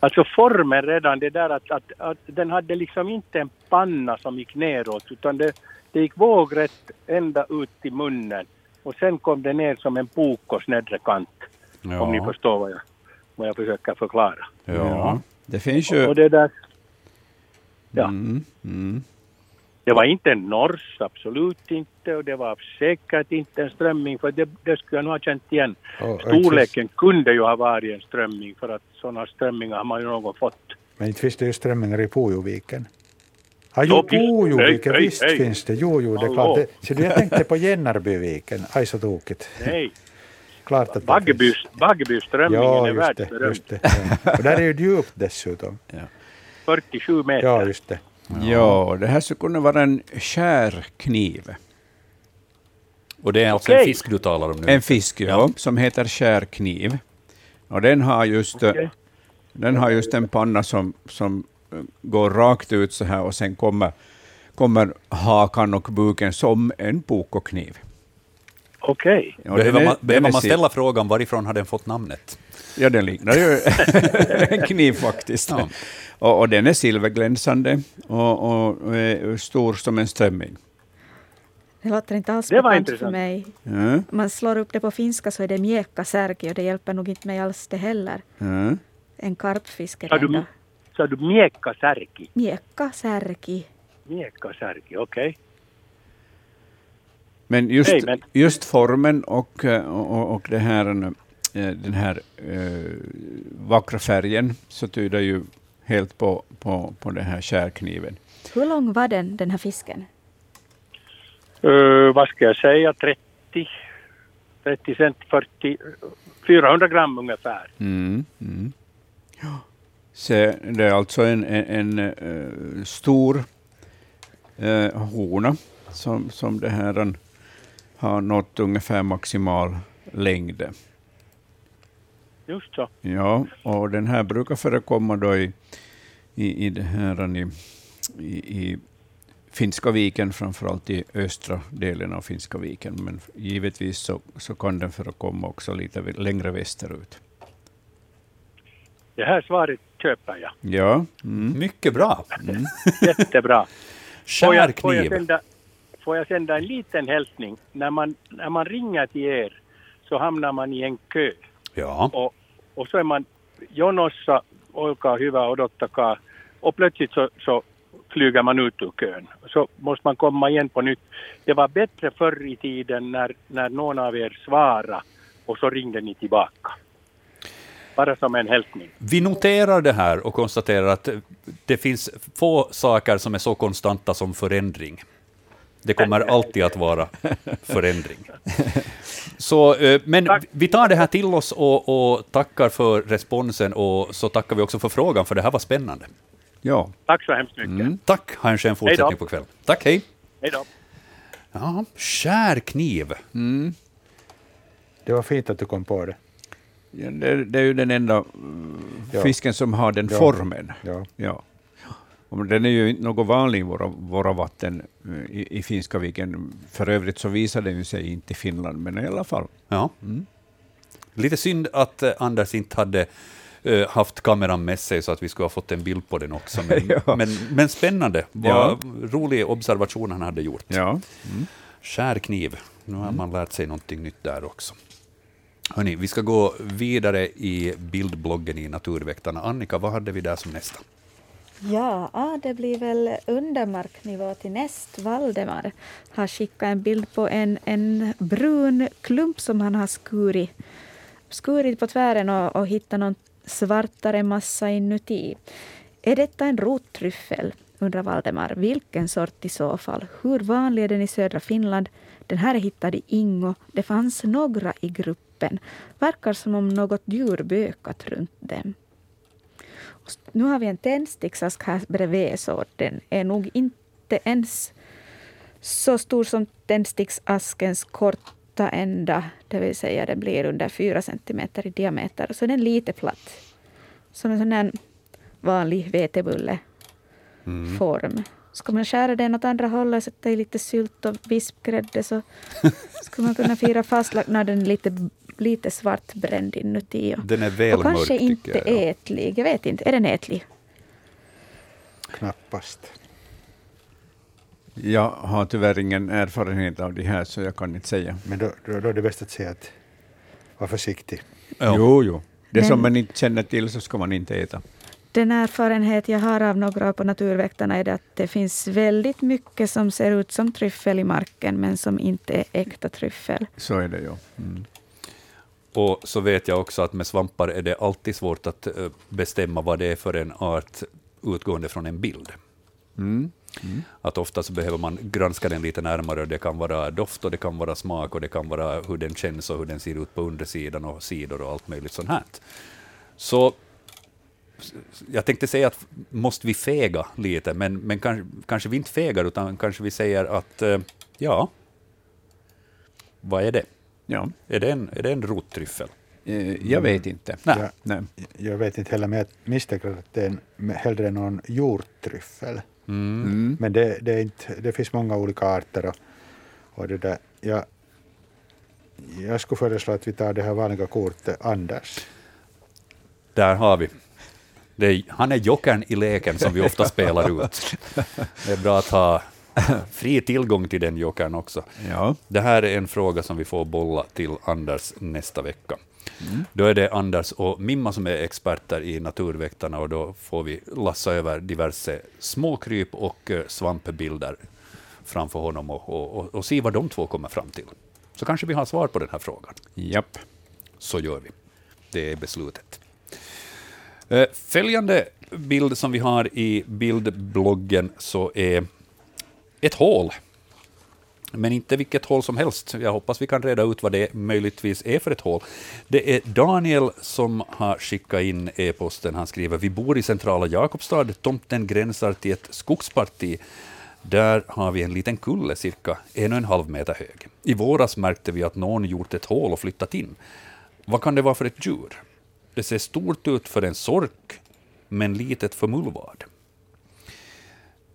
Alltså formen redan, det där att, att, att den hade liksom inte en panna som gick neråt utan det, det gick vågrätt ända ut till munnen och sen kom det ner som en pokos nedre kant. Ja. Om ni förstår vad jag, vad jag försöker förklara. Ja. Det finns ju... Och det där... Ja. Mm, mm. Det var inte en nors, absolut inte. Och det var säkert inte en strömming, för det, det skulle jag nog ha känt igen. Oh, Storleken just... kunde ju ha varit en strömming, för att sådana strömmingar har man ju någon fått. Men inte finns det ju strömmingar i Pujoviken? Ah, jo, Pujoviken, visst hej. finns det. Jo, jo, det är klart. Det, så jag tänkte på Jännarbyviken. Aj, så tokigt. Nej. Klart att Baggebyströmmingen ja, är världsberömd. Just det, ja. Och där är ju djupt dessutom. Ja. 47 meter. Ja, just det. Ja, det här skulle kunna vara en skärkniv. Och det är alltså okay. en fisk du talar om nu? En fisk, ja, ja. som heter skärkniv. Och den har just, okay. den har just en panna som, som går rakt ut så här och sen kommer, kommer hakan och buken som en pokokniv. Okej. Okay. Behöver, man, behöver man ställa frågan varifrån har den fått namnet? Ja, den liknar ju en kniv faktiskt. Ja. Och, och, den är silverglänsande och, och, och stor som en strömming. Det låter inte alls bekant för mig. Mm. man slår upp det på finska så är det mjäkka särki och det hjälper nog inte mig alls det heller. Mm. En karpfisk är det Sa du mjäkka särki? Mjäkka särki. Mjäkka särki, okej. Okay. Men just, men just formen och, och, och det här, eh, den här äh, vackra färgen så tyder ju helt på, på, på den här skärkniven. Hur lång var den, den här fisken? Uh, vad ska jag säga, 30, 30 cent, 40, 400 gram ungefär. Mm, mm. Ja. Så det är alltså en, en, en uh, stor uh, hona som, som det här har nått ungefär maximal längd. Just så. Ja, och den här brukar förekomma då i, i, i, det här, i, i, i Finska viken, framförallt i östra delen av Finska viken, men givetvis så, så kan den förekomma också lite längre västerut. Det här svaret köper jag. Ja. Mm. Mycket bra. Mm. Jättebra. Får jag, får, jag sända, får jag sända en liten hälsning? När man, när man ringer till er så hamnar man i en kö. Ja. Och, och så är man jonossa, olkaa hyvä, odottakaa. Och plötsligt så, så flyger man ut ur kön. Så måste man komma igen på nytt. Det var bättre förr i tiden när, när någon av er svarade och så ringde ni tillbaka. Bara som en hälsning. Vi noterar det här och konstaterar att det finns få saker som är så konstanta som förändring. Det kommer alltid att vara förändring. Så, eh, men Tack. vi tar det här till oss och, och, tackar för responsen och så tackar vi också för frågan, för det här var spännande. Ja. Tack så hemskt mycket. Mm. Tack, ha en skön fortsättning på kvällen. Tack, hej. Hej då. Ja, skärkniv. Mm. Det var fint att du kom på det. Ja, det, det, är ju den enda ja. fisken som har den ja. formen. Ja. Ja. Och den är ju inte något vanlig i våra, våra vatten eh, i, i Finska viken. För övrigt så visar den sig inte i Finland, men i alla fall. Ja. Mm. Lite synd att uh, Anders inte hade uh, haft kameran med sig så att vi skulle ha fått en bild på den också. Men, ja. men, men spännande. Vad ja. rolig observation han hade gjort. Ja. Mm. Skärkniv. Nu har mm. man lärt sig någonting nytt där också. Hörni, vi ska gå vidare i bildbloggen i Naturväktarna. Annika, vad hade vi där som nästa? Ja, ah, det blir väl undermarknivå till näst. Valdemar har skickat en bild på en, en brun klump som han har skurit, skurit på tvären och, och hittat någon svartare massa inuti. Är detta en rottryffel? undrar Valdemar. Vilken sort i så fall? Hur vanlig är den i södra Finland? Den här är hittad i Ingo. Det fanns några i gruppen. Verkar som om något djur bökat runt dem. Nu har vi en tändsticksask här bredvid, så den är nog inte ens så stor som tändsticksaskens korta ända, det vill säga det blir under fyra centimeter i diameter. Så den är lite platt. Som en sån här vanlig vetebulleform. Mm. Ska man skära den åt andra hållet, sätta i lite sylt och vispgrädde så skulle man kunna fira den är lite lite svartbränd inuti. Och, den är väl och kanske mörk, inte jag, ja. ätlig. Jag vet inte, är den ätlig? Knappast. Jag har tyvärr ingen erfarenhet av det här, så jag kan inte säga. Men då, då, då är det bäst att säga att var försiktig. Ja. Jo, jo. Det Den, som man inte känner till så ska man inte äta. Den erfarenhet jag har av några på Naturväktarna är att det finns väldigt mycket som ser ut som tryffel i marken, men som inte är äkta tryffel. Så är det, ja. Mm. Och så vet jag också att med svampar är det alltid svårt att eh, bestämma vad det är för en art utgående från en bild. Mm. Mm. Att ofta så behöver man granska den lite närmare och det kan vara doft och det kan vara smak och det kan vara hur den känns och hur den ser ut på undersidan och sidor och allt möjligt sånt här. Så jag tänkte säga att måste vi fega lite, men, men kanske, kanske vi inte fegar utan kanske vi säger att eh, ja, vad är det? Ja. Är, det en, är det en rottryffel? Eh, jag vet inte. Nej. Jag, Nej. jag vet inte heller, men jag misstänker att det är en, hellre någon jordtryffel. Mm. Mm. Men det, det, är inte, det finns många olika arter. Och, och det där, jag, jag skulle föreslå att vi tar det här vanliga kortet, Anders. Där har vi. Är, han är jokern i leken som vi ofta spelar ut. Det är bra att ha fri tillgång till den jokern också. Ja. Det här är en fråga som vi får bolla till Anders nästa vecka. Mm. Då är det Anders och Mimma som är experter i Naturväktarna och då får vi lassa över diverse småkryp och eh, svampbilder framför honom och, och, och, och se vad de två kommer fram till. Så kanske vi har svar på den här frågan. Japp. Så gör vi. Det är beslutet. Eh, följande bild som vi har i bildbloggen så är ett hål. Men inte vilket hål som helst. Jag hoppas vi kan reda ut vad det möjligtvis är för ett hål. Det är Daniel som har skickat in e-posten. Han skriver Vi bor i centrala Jakobstad. Tomten gränsar till ett skogsparti. Där har vi en liten kulle, cirka en och en halv meter hög. I våras märkte vi att någon gjort ett hål och flyttat in. Vad kan det vara för ett djur? Det ser stort ut för en sork, men litet för mullvad.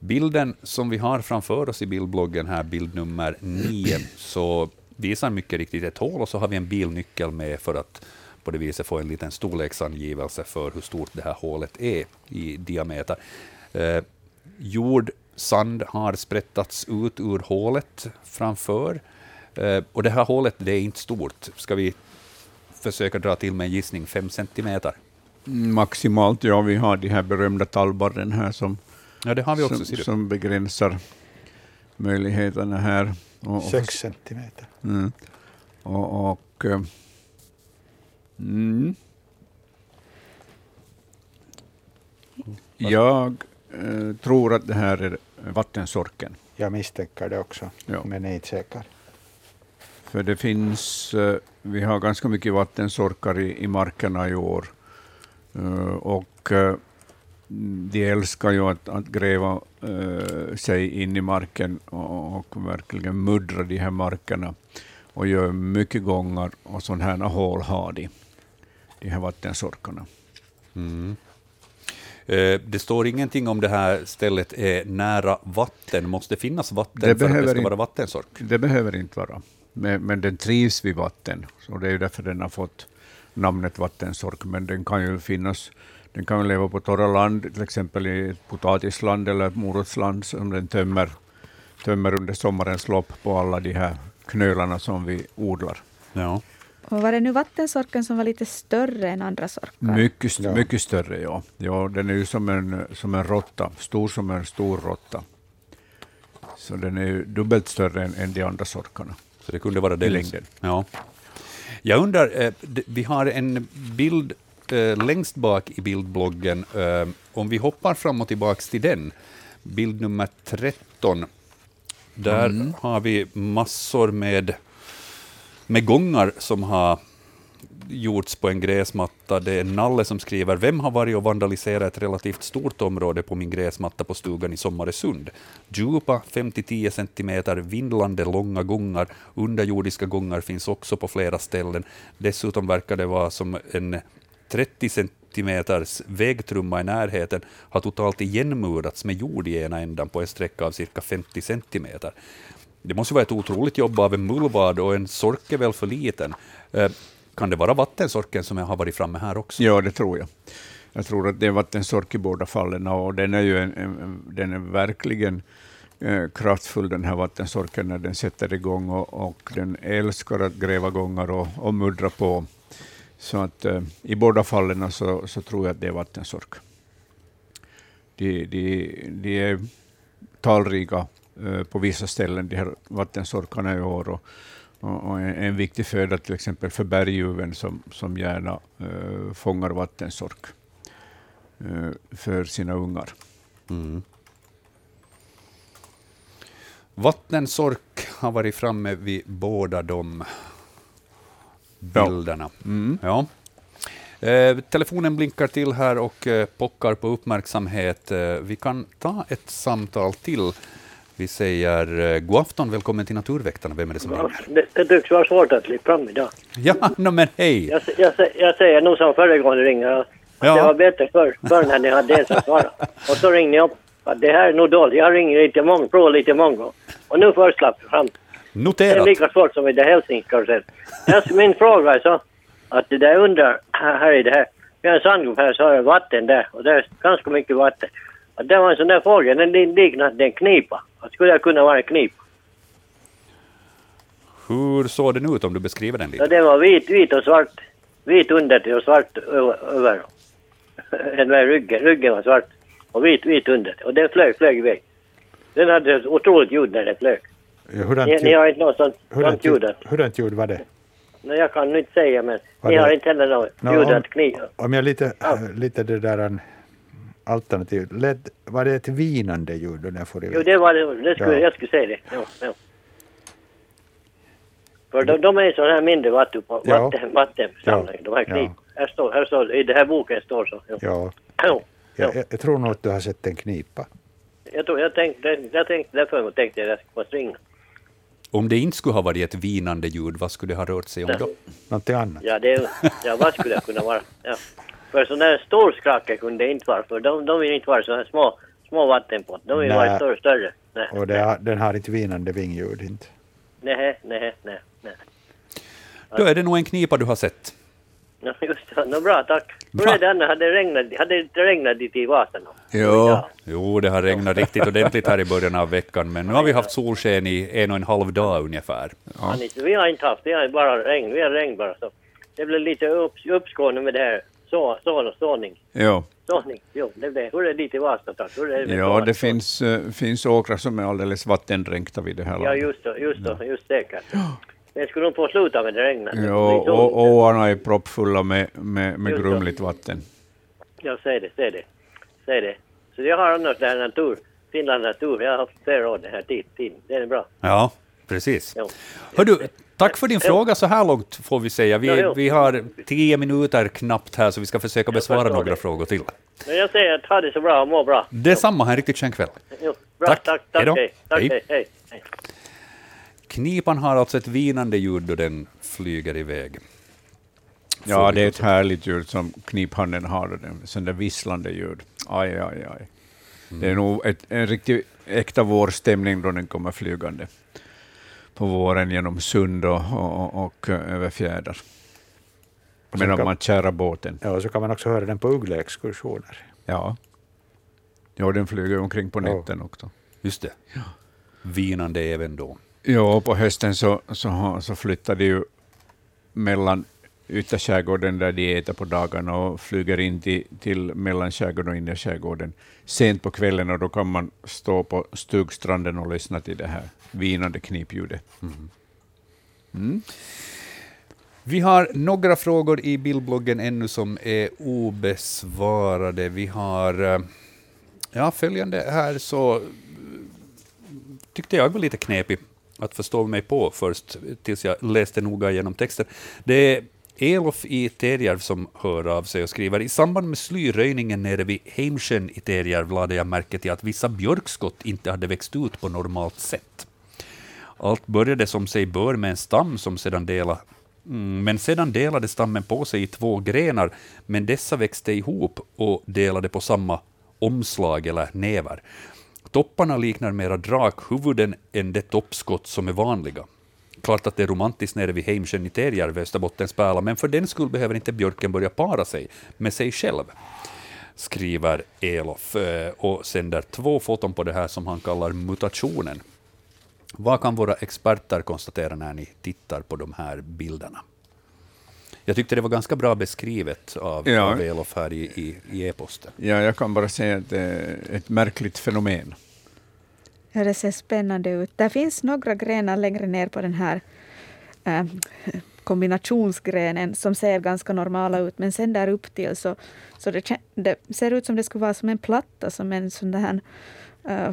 Bilden som vi har framför oss i bildbloggen här, bild nummer nio, så visar mycket riktigt ett hål och så har vi en bilnyckel med för att på det viset få en liten storleksangivelse för hur stort det här hålet är i diameter. Eh, jord, sand har sprättats ut ur hålet framför. Eh, och det här hålet det är inte stort. Ska vi försöka dra till med en gissning, fem centimeter? Maximalt, ja. Vi har de här berömda tallbarren här som Ja, det har vi också. Som, som begränsar möjligheterna här. Och, Sex centimeter. Mm. Och, och eh, mm. Jag eh, tror att det här är vattensorken. Jag misstänker det också, ja. men är inte säker. För det finns, eh, vi har ganska mycket vattensorkar i, i markerna i år. Uh, och uh, de älskar ju att, att gräva uh, sig in i marken och, och, verkligen muddra de här markerna och gör mycket gångar och sådana här hål har de, de här vattensorkarna. Mm. Det står ingenting om det här stället är nära vatten. Måste det finnas vatten det för att det ska vara vattensork? Det behöver inte vara, men, men den trivs vid vatten, så det är därför den har fått namnet vattensork, men den kan ju finnas den kan leva på torra land, till exempel i ett potatisland eller ett morotsland som den tömmer, tömmer under sommarens lopp på alla de här knölarna som vi odlar. Ja. Och var det nu vattensorken som var lite större än andra sorkar? Mycket, ja. mycket större, ja. ja. Den är ju som en, som en råtta, stor som en stor råtta. Så den är ju dubbelt större än, än de andra sorkarna. Så det kunde vara det längden. Ja. Jag undrar, eh, vi har en bild eh, längst bak i bildbloggen, eh, om vi hoppar fram och tillbaka till den, bild nummer 13, där mm. har vi massor med, med gångar som har gjorts på en gräsmatta. Det är Nalle som skriver, vem har varit och vandaliserat ett relativt stort område på min gräsmatta på stugan i Sommaresund? Djupa 5-10 centimeter, vindlande långa gångar, underjordiska gångar finns också på flera ställen. Dessutom verkar det vara som en 30 centimeters vägtrumma i närheten har totalt igenmurats med jord i ena ändan på en sträcka av cirka 50 centimeter. Det måste vara ett otroligt jobb av en mullvad och en sork är väl för liten. Eh, kan det vara vattensorken som har varit framme här också? Ja, det tror jag. Jag tror att det är vattensork i båda fallen och den är ju en, en, den är verkligen eh, kraftfull den här vattensorken när den sätter igång och, och den älskar att gräva gångar och, och muddra på. Så att eh, i båda fallen så, så tror jag att det är vattensork. De, de, de är talrika eh, på vissa ställen, de här vattensorkarna i år. Och, och en, en viktig föda till exempel för berguven som, som gärna eh, fångar vattensork eh, för sina ungar. Mm. Vattensork har varit framme vid båda de bilderna. Ja. Mm. ja. Eh, telefonen blinkar till här och eh, pockar på uppmärksamhet. Eh, vi kan ta ett samtal till. Vi säger eh, god afton, välkommen till Naturväktarna. Vem är det som ringer? Det, det tycks vara svårt att bli fram idag. Ja, no, men hej! Jag, jag, jag säger nog som föregående ringare, att ja. det var bättre förr, förr när ni hade en som svarade. Och så ringde jag upp, det här är nog dåligt. Jag ringer lite många, provar lite många Och nu först slapp jag fram. Noterat. Det är lika svårt som i det Helsingkarusell. Min fråga är så att det där under, här i det här, vi har en sandgrop här så har jag vatten där och det är ganska mycket vatten. Att det var en sån där fågel, den liknade en knipa. Att skulle jag kunna vara en knipa? Hur såg den ut om du beskriver den lite? Ja, den var vit, vit och svart. Vit under och svart över. Den där ryggen, ryggen var svart och vit, vit under. Och den flög, flög iväg. Den hade ett otroligt ljud när den flög. Hurdant, ni, ni har inte något sånt, hurdant, ljud? Hurdant ljud var det? Nej, jag kan inte säga, men var ni det? har inte heller något no, ljud att kniva. Om jag lite, ja. lite det där en alternativ, Led, var det ett vinande ljud när får iväg? Jo, det var det. det skulle, ja. Jag skulle säga det. Ja, ja. För de, de är sådana här mindre vatten, vatten, vattensamlingar, ja. de här knip. Ja. Här står, här står, I den här boken står så. Ja. ja. ja. Jag, jag, tror nog att du har sett en knipa. Jag, tror, jag tänkte, jag tänkte därför tänkte jag att jag skulle ringa. Om det inte skulle ha varit ett vinande ljud, vad skulle det ha rört sig om då? Någonting annat? Ja, det, ja vad skulle det kunna vara? Ja. För sådana här storskrake kunde det inte vara, för de, de vill inte vara så här små, små vattenpott. De vill vara större större. Nej. Och det, den har inte vinande vingljud inte? Nej, nej, nej. nej. Då är det nog en knipa du har sett. Just det. No, bra, tack. Hur är det Hade det regnat, hade det regnat dit i Vasen? Jo, jo, det har regnat riktigt ordentligt här i början av veckan, men nu har vi haft solsken i en och en halv dag ungefär. Ja. Vi har inte haft, vi har bara regn, vi har regn bara. Så. Det blev lite upp, uppskåne med det här så, så, såning. Ja. Såning, jo, det det. Hur är det dit i Vasa? Hur är det ja, det finns, uh, finns åkrar som är alldeles vattendränkta vid det här Ja, just det, just det, just säkert. Men skulle de få sluta med det regnet? Ja, och åarna är proppfulla med, med, med grumligt vatten. Ja, säg det, säg det. Säg det. Så jag har annars den här natur, Finland natur, jag har haft flera år den här tiden. Det är bra. Ja, precis. Ja. Hör du, tack för din ja. fråga så här långt får vi säga. Vi, ja, vi har tio minuter knappt här så vi ska försöka besvara några det. frågor till. Men jag säger att ha det så bra och må bra. Detsamma, ha en riktigt skön kväll. Jo, tack, tack, tack, hej, tack, hej. hej. hej. Knipan har alltså ett vinande ljud då den flyger iväg. Ja, det är ett härligt ljud som kniphanden har, sån där visslande ljud. Aj, aj, aj. Mm. Det är nog ett, en riktigt äkta vårstämning då den kommer flygande på våren genom sund och, och, och över fjäder. Medan kan, man kärar båten. Ja, och så kan man också höra den på uggleexkursioner. Ja. Ja, den flyger omkring på nätten ja. också. Just det. Ja. Vinande även då. Ja, på hösten så, så, så flyttar de ju mellan ytterskärgården där de äter på dagarna och flyger in till, till mellanskärgården och innerskärgården sent på kvällen och då kan man stå på stugstranden och lyssna till det här vinande knipljudet. Mm. Mm. Vi har några frågor i bildbloggen ännu som är obesvarade. Vi har eh, ja, följande här så tyckte jag var lite knepig att förstå mig på först, tills jag läste noga igenom texten. Det är Elof i Terjärv som hör av sig och skriver i samband med slyröjningen nere vid Heimsjön i Terjärv lade jag märke till att vissa björkskott inte hade växt ut på normalt sätt. Allt började som sig bör med en stam som sedan delade mm, men sedan delade stammen på sig i två grenar, men dessa växte ihop och delade på samma omslag eller nävar. Topparna liknar mera drakhuvuden än de toppskott som är vanliga. Klart att det är romantiskt nere vid Heimsjön i Terjärv, Österbottens pärla, men för den skull behöver inte björken börja para sig med sig själv, skriver Elof eh, och sänder två foton på det här som han kallar mutationen. Vad kan våra experter konstatera när ni tittar på de här bilderna? Jag tyckte det var ganska bra beskrivet av, ja. av Elof här i, i, i e-posten. Ja, jag kan bara säga att det är ett märkligt fenomen. Ja, det ser spännande ut. Det finns några grenar längre ner på den här äh, kombinationsgrenen som ser ganska normala ut, men sen där upp till så, så det, det ser ut som det skulle vara som en platta, som en sån där äh,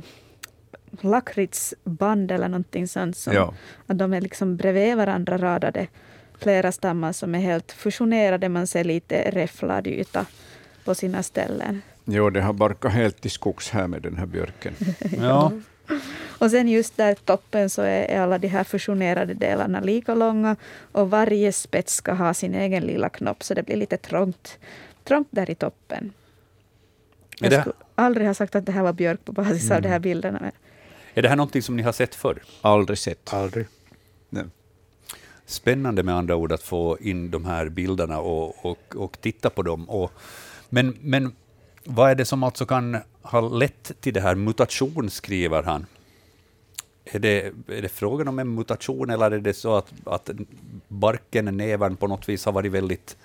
lakritsband eller någonting sånt. Som, ja. Att de är liksom bredvid varandra radade, flera stammar som är helt fusionerade. Man ser lite räfflad yta på sina ställen. Jo, det har barkat helt i skogs här med den här björken. ja. Och sen just där toppen så är alla de här fusionerade delarna lika långa och varje spets ska ha sin egen lilla knopp så det blir lite trångt, trångt där i toppen. Jag skulle aldrig ha sagt att det här var björk på basis mm. av de här bilderna. Men... Är det här någonting som ni har sett förr? Aldrig sett. Aldrig. Spännande med andra ord att få in de här bilderna och, och, och titta på dem. Och, men, men vad är det som alltså kan ha lett till det här mutation, skriver han? Är det, är det frågan om en mutation eller är det så att, att barken, nävern på något vis har varit väldigt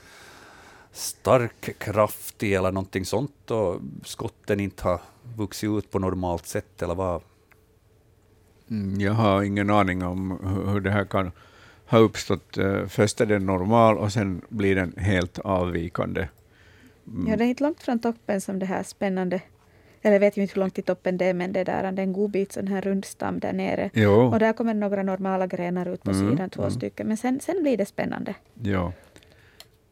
stark, kraftig eller någonting sånt och skotten inte har vuxit ut på normalt sätt eller vad? Mm, jag har ingen aning om hur det här kan ha uppstått. Eh, först är den normal och sen blir den helt avvikande. Mm. Ja, det är inte långt från toppen som det här spännande eller jag vet ju inte hur långt till toppen det är, men det är där, det är en god bit sån här rundstam där nere. Jo. Och där kommer några normala grenar ut på mm, sidan, två mm. stycken. Men sen, sen blir det spännande. Ja.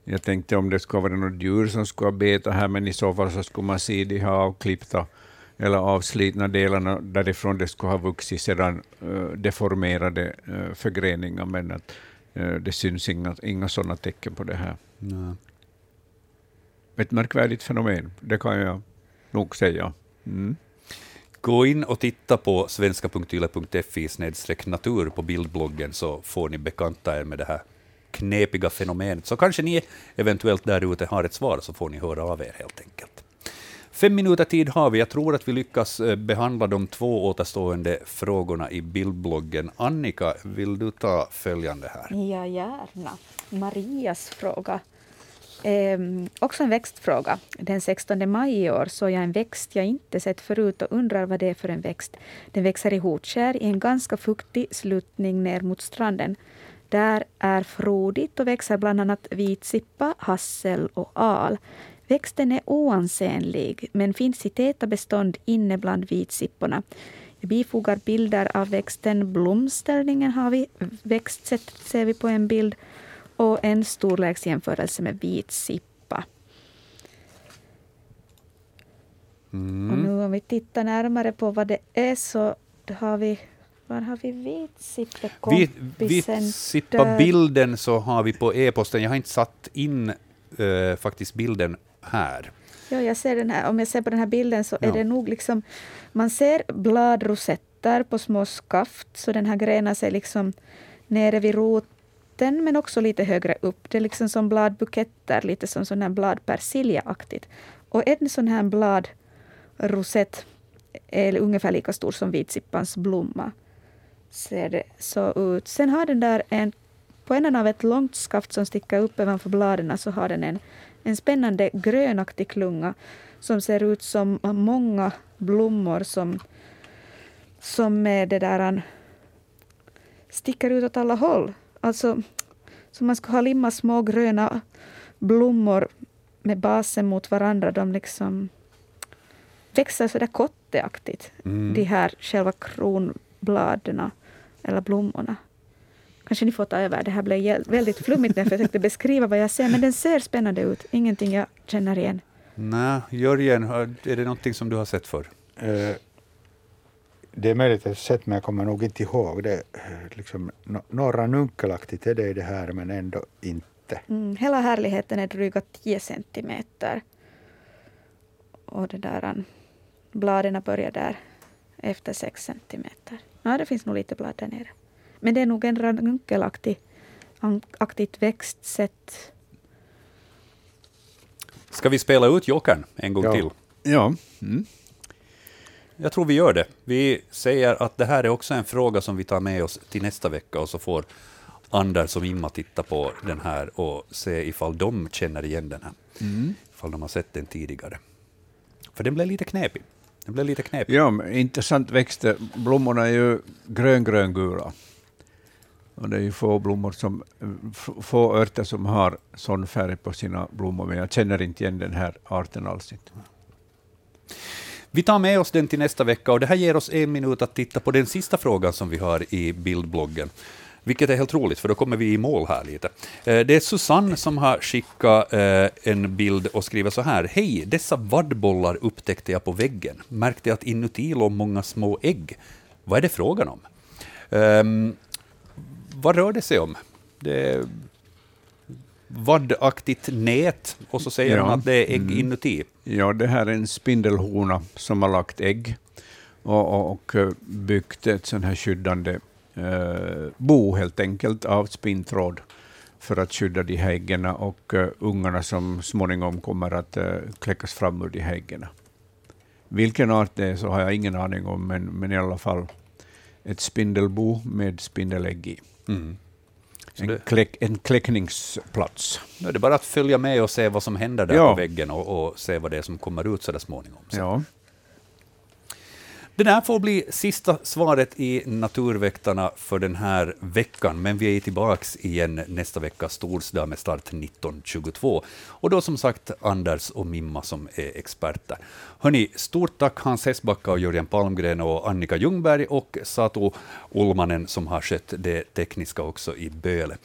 Jag tänkte om det skulle vara något djur som skulle beta här, men i så fall så skulle man se de här avklippta eller avslitna delarna därifrån det skulle ha vuxit sedan uh, deformerade uh, förgreningar, men att, uh, det syns inga, inga sådana tecken på det här. Nej. Ett märkvärdigt fenomen, det kan jag nog säga. Mm. Gå in och titta på svenska.yle.fi natur på bildbloggen så får ni bekanta er med det här knepiga fenomenet. Så kanske ni eventuellt där ute har ett svar, så får ni höra av er helt enkelt. Fem minuter tid har vi. Jag tror att vi lyckas eh, behandla de två återstående frågorna i bildbloggen. Annika, vill du ta följande här? Ja, gärna. Marias fråga Eh, också en växtfråga. Den 16 maj i år såg jag en växt jag inte sett förut och undrar vad det är för en växt. Den växer i Hotskär i en ganska fuktig sluttning ner mot stranden. Där är frodigt och växer bland annat vitsippa, hassel och al. Växten är oansenlig men finns i täta bestånd inne bland vitsipporna. Jag bifogar bilder av växten. Blomställningen har vi, växtsättet ser vi på en bild och en storleksjämförelse med vitsippa. Mm. Och nu om vi tittar närmare på vad det är så har vi var har vi vitsippekompisen? Vitsippa-bilden så har vi på e-posten. Jag har inte satt in uh, faktiskt bilden här. Ja, jag ser den här. Om jag ser på den här bilden så ja. är det nog liksom... Man ser bladrosetter på små skaft, så den här grenar sig liksom nere vid roten, men också lite högre upp. Det är liksom som bladbuketter, lite som sån här bladpersilja-aktigt. Och en sån här bladrosett är ungefär lika stor som vitsippans blomma. Ser det så ut. Sen har den där en, på änden av ett långt skaft som sticker upp ovanför bladen så har den en en spännande grönaktig klunga som ser ut som många blommor som, som det där sticker ut åt alla håll. Alltså som man skulle ha limmat små gröna blommor med basen mot varandra. De liksom växer så där kotteaktigt, mm. de här själva kronbladen eller blommorna. Kanske ni får ta över. Det här blev väldigt flummigt när jag försökte beskriva vad jag ser, men den ser spännande ut. Ingenting jag känner igen. Nej, Jörgen, är det någonting som du har sett för? Uh, det är möjligt att jag har sett, men jag kommer nog inte ihåg det. Liksom, några nunkelaktigt är det i det här, men ändå inte. Mm, hela härligheten är dryga 10 centimeter. Och det där, bladen börjar där efter 6 centimeter. Ja, det finns nog lite blad där nere. Men det är nog en ranunkelaktigt växtsätt. Ska vi spela ut Jokern en gång ja. till? Ja. Mm. Jag tror vi gör det. Vi säger att det här är också en fråga som vi tar med oss till nästa vecka och så får Anders och Imma titta på den här och se ifall de känner igen den här. Mm. Ifall de har sett den tidigare. För den blev lite knepig. Den blev lite knepig. Ja, intressant växt. Blommorna är ju grön-grön-gula. Och det är ju få blommor som, få örter som har sån färg på sina blommor, men jag känner inte igen den här arten alls. Inte. Vi tar med oss den till nästa vecka och det här ger oss en minut att titta på den sista frågan som vi har i bildbloggen. Vilket är helt roligt, för då kommer vi i mål här lite. Eh, det är Susanne som har skickat eh, en bild och skriver så här. Hej, dessa vaddbollar upptäckte jag på väggen. Märkte att inuti låg många små ägg. Vad är det frågan om? Ehm, vad rör det sig om? Det vaddaktigt nät och så säger ja. de att det är ägg mm. inuti. Ja, det här är en spindelhona som har lagt ägg och, och, och eh, byggt ett sånt här skyddande eh, bo helt enkelt av spinntråd för att skydda de här äggen och uh, ungarna som småningom kommer att uh, kläckas fram ur de här äggen. Vilken art det är så har jag ingen aning om, men, men i alla fall ett spindelbo med spindelägg i. Mm. En, kläck, en kläckningsplats. Nu är det bara att följa med och se vad som händer där ja. på väggen och, och, se vad det är som kommer ut så där småningom. Så. Ja. Det där får bli sista svaret i Naturväktarna för den här veckan, men vi är tillbaka igen nästa vecka, storsdag med start 19.22. Och då som sagt Anders och Mimma som är experter. Hörni, stort tack Hans Hessbacka och Jörgen Palmgren och Annika Ljungberg och Satu Olmanen som har skött det tekniska också i Böle.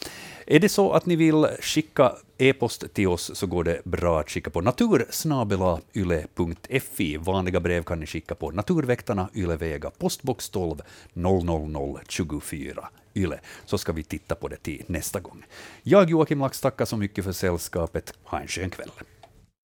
Är det så att ni vill skicka e-post till oss så går det bra att skicka på natursnabelayle.fi. Vanliga brev kan ni skicka på Naturväktarna, Ylevega, postbox 12 00024 Yle, så ska vi titta på det till nästa gång. Jag, Joakim Lax, tackar så mycket för sällskapet. Ha en skön kväll.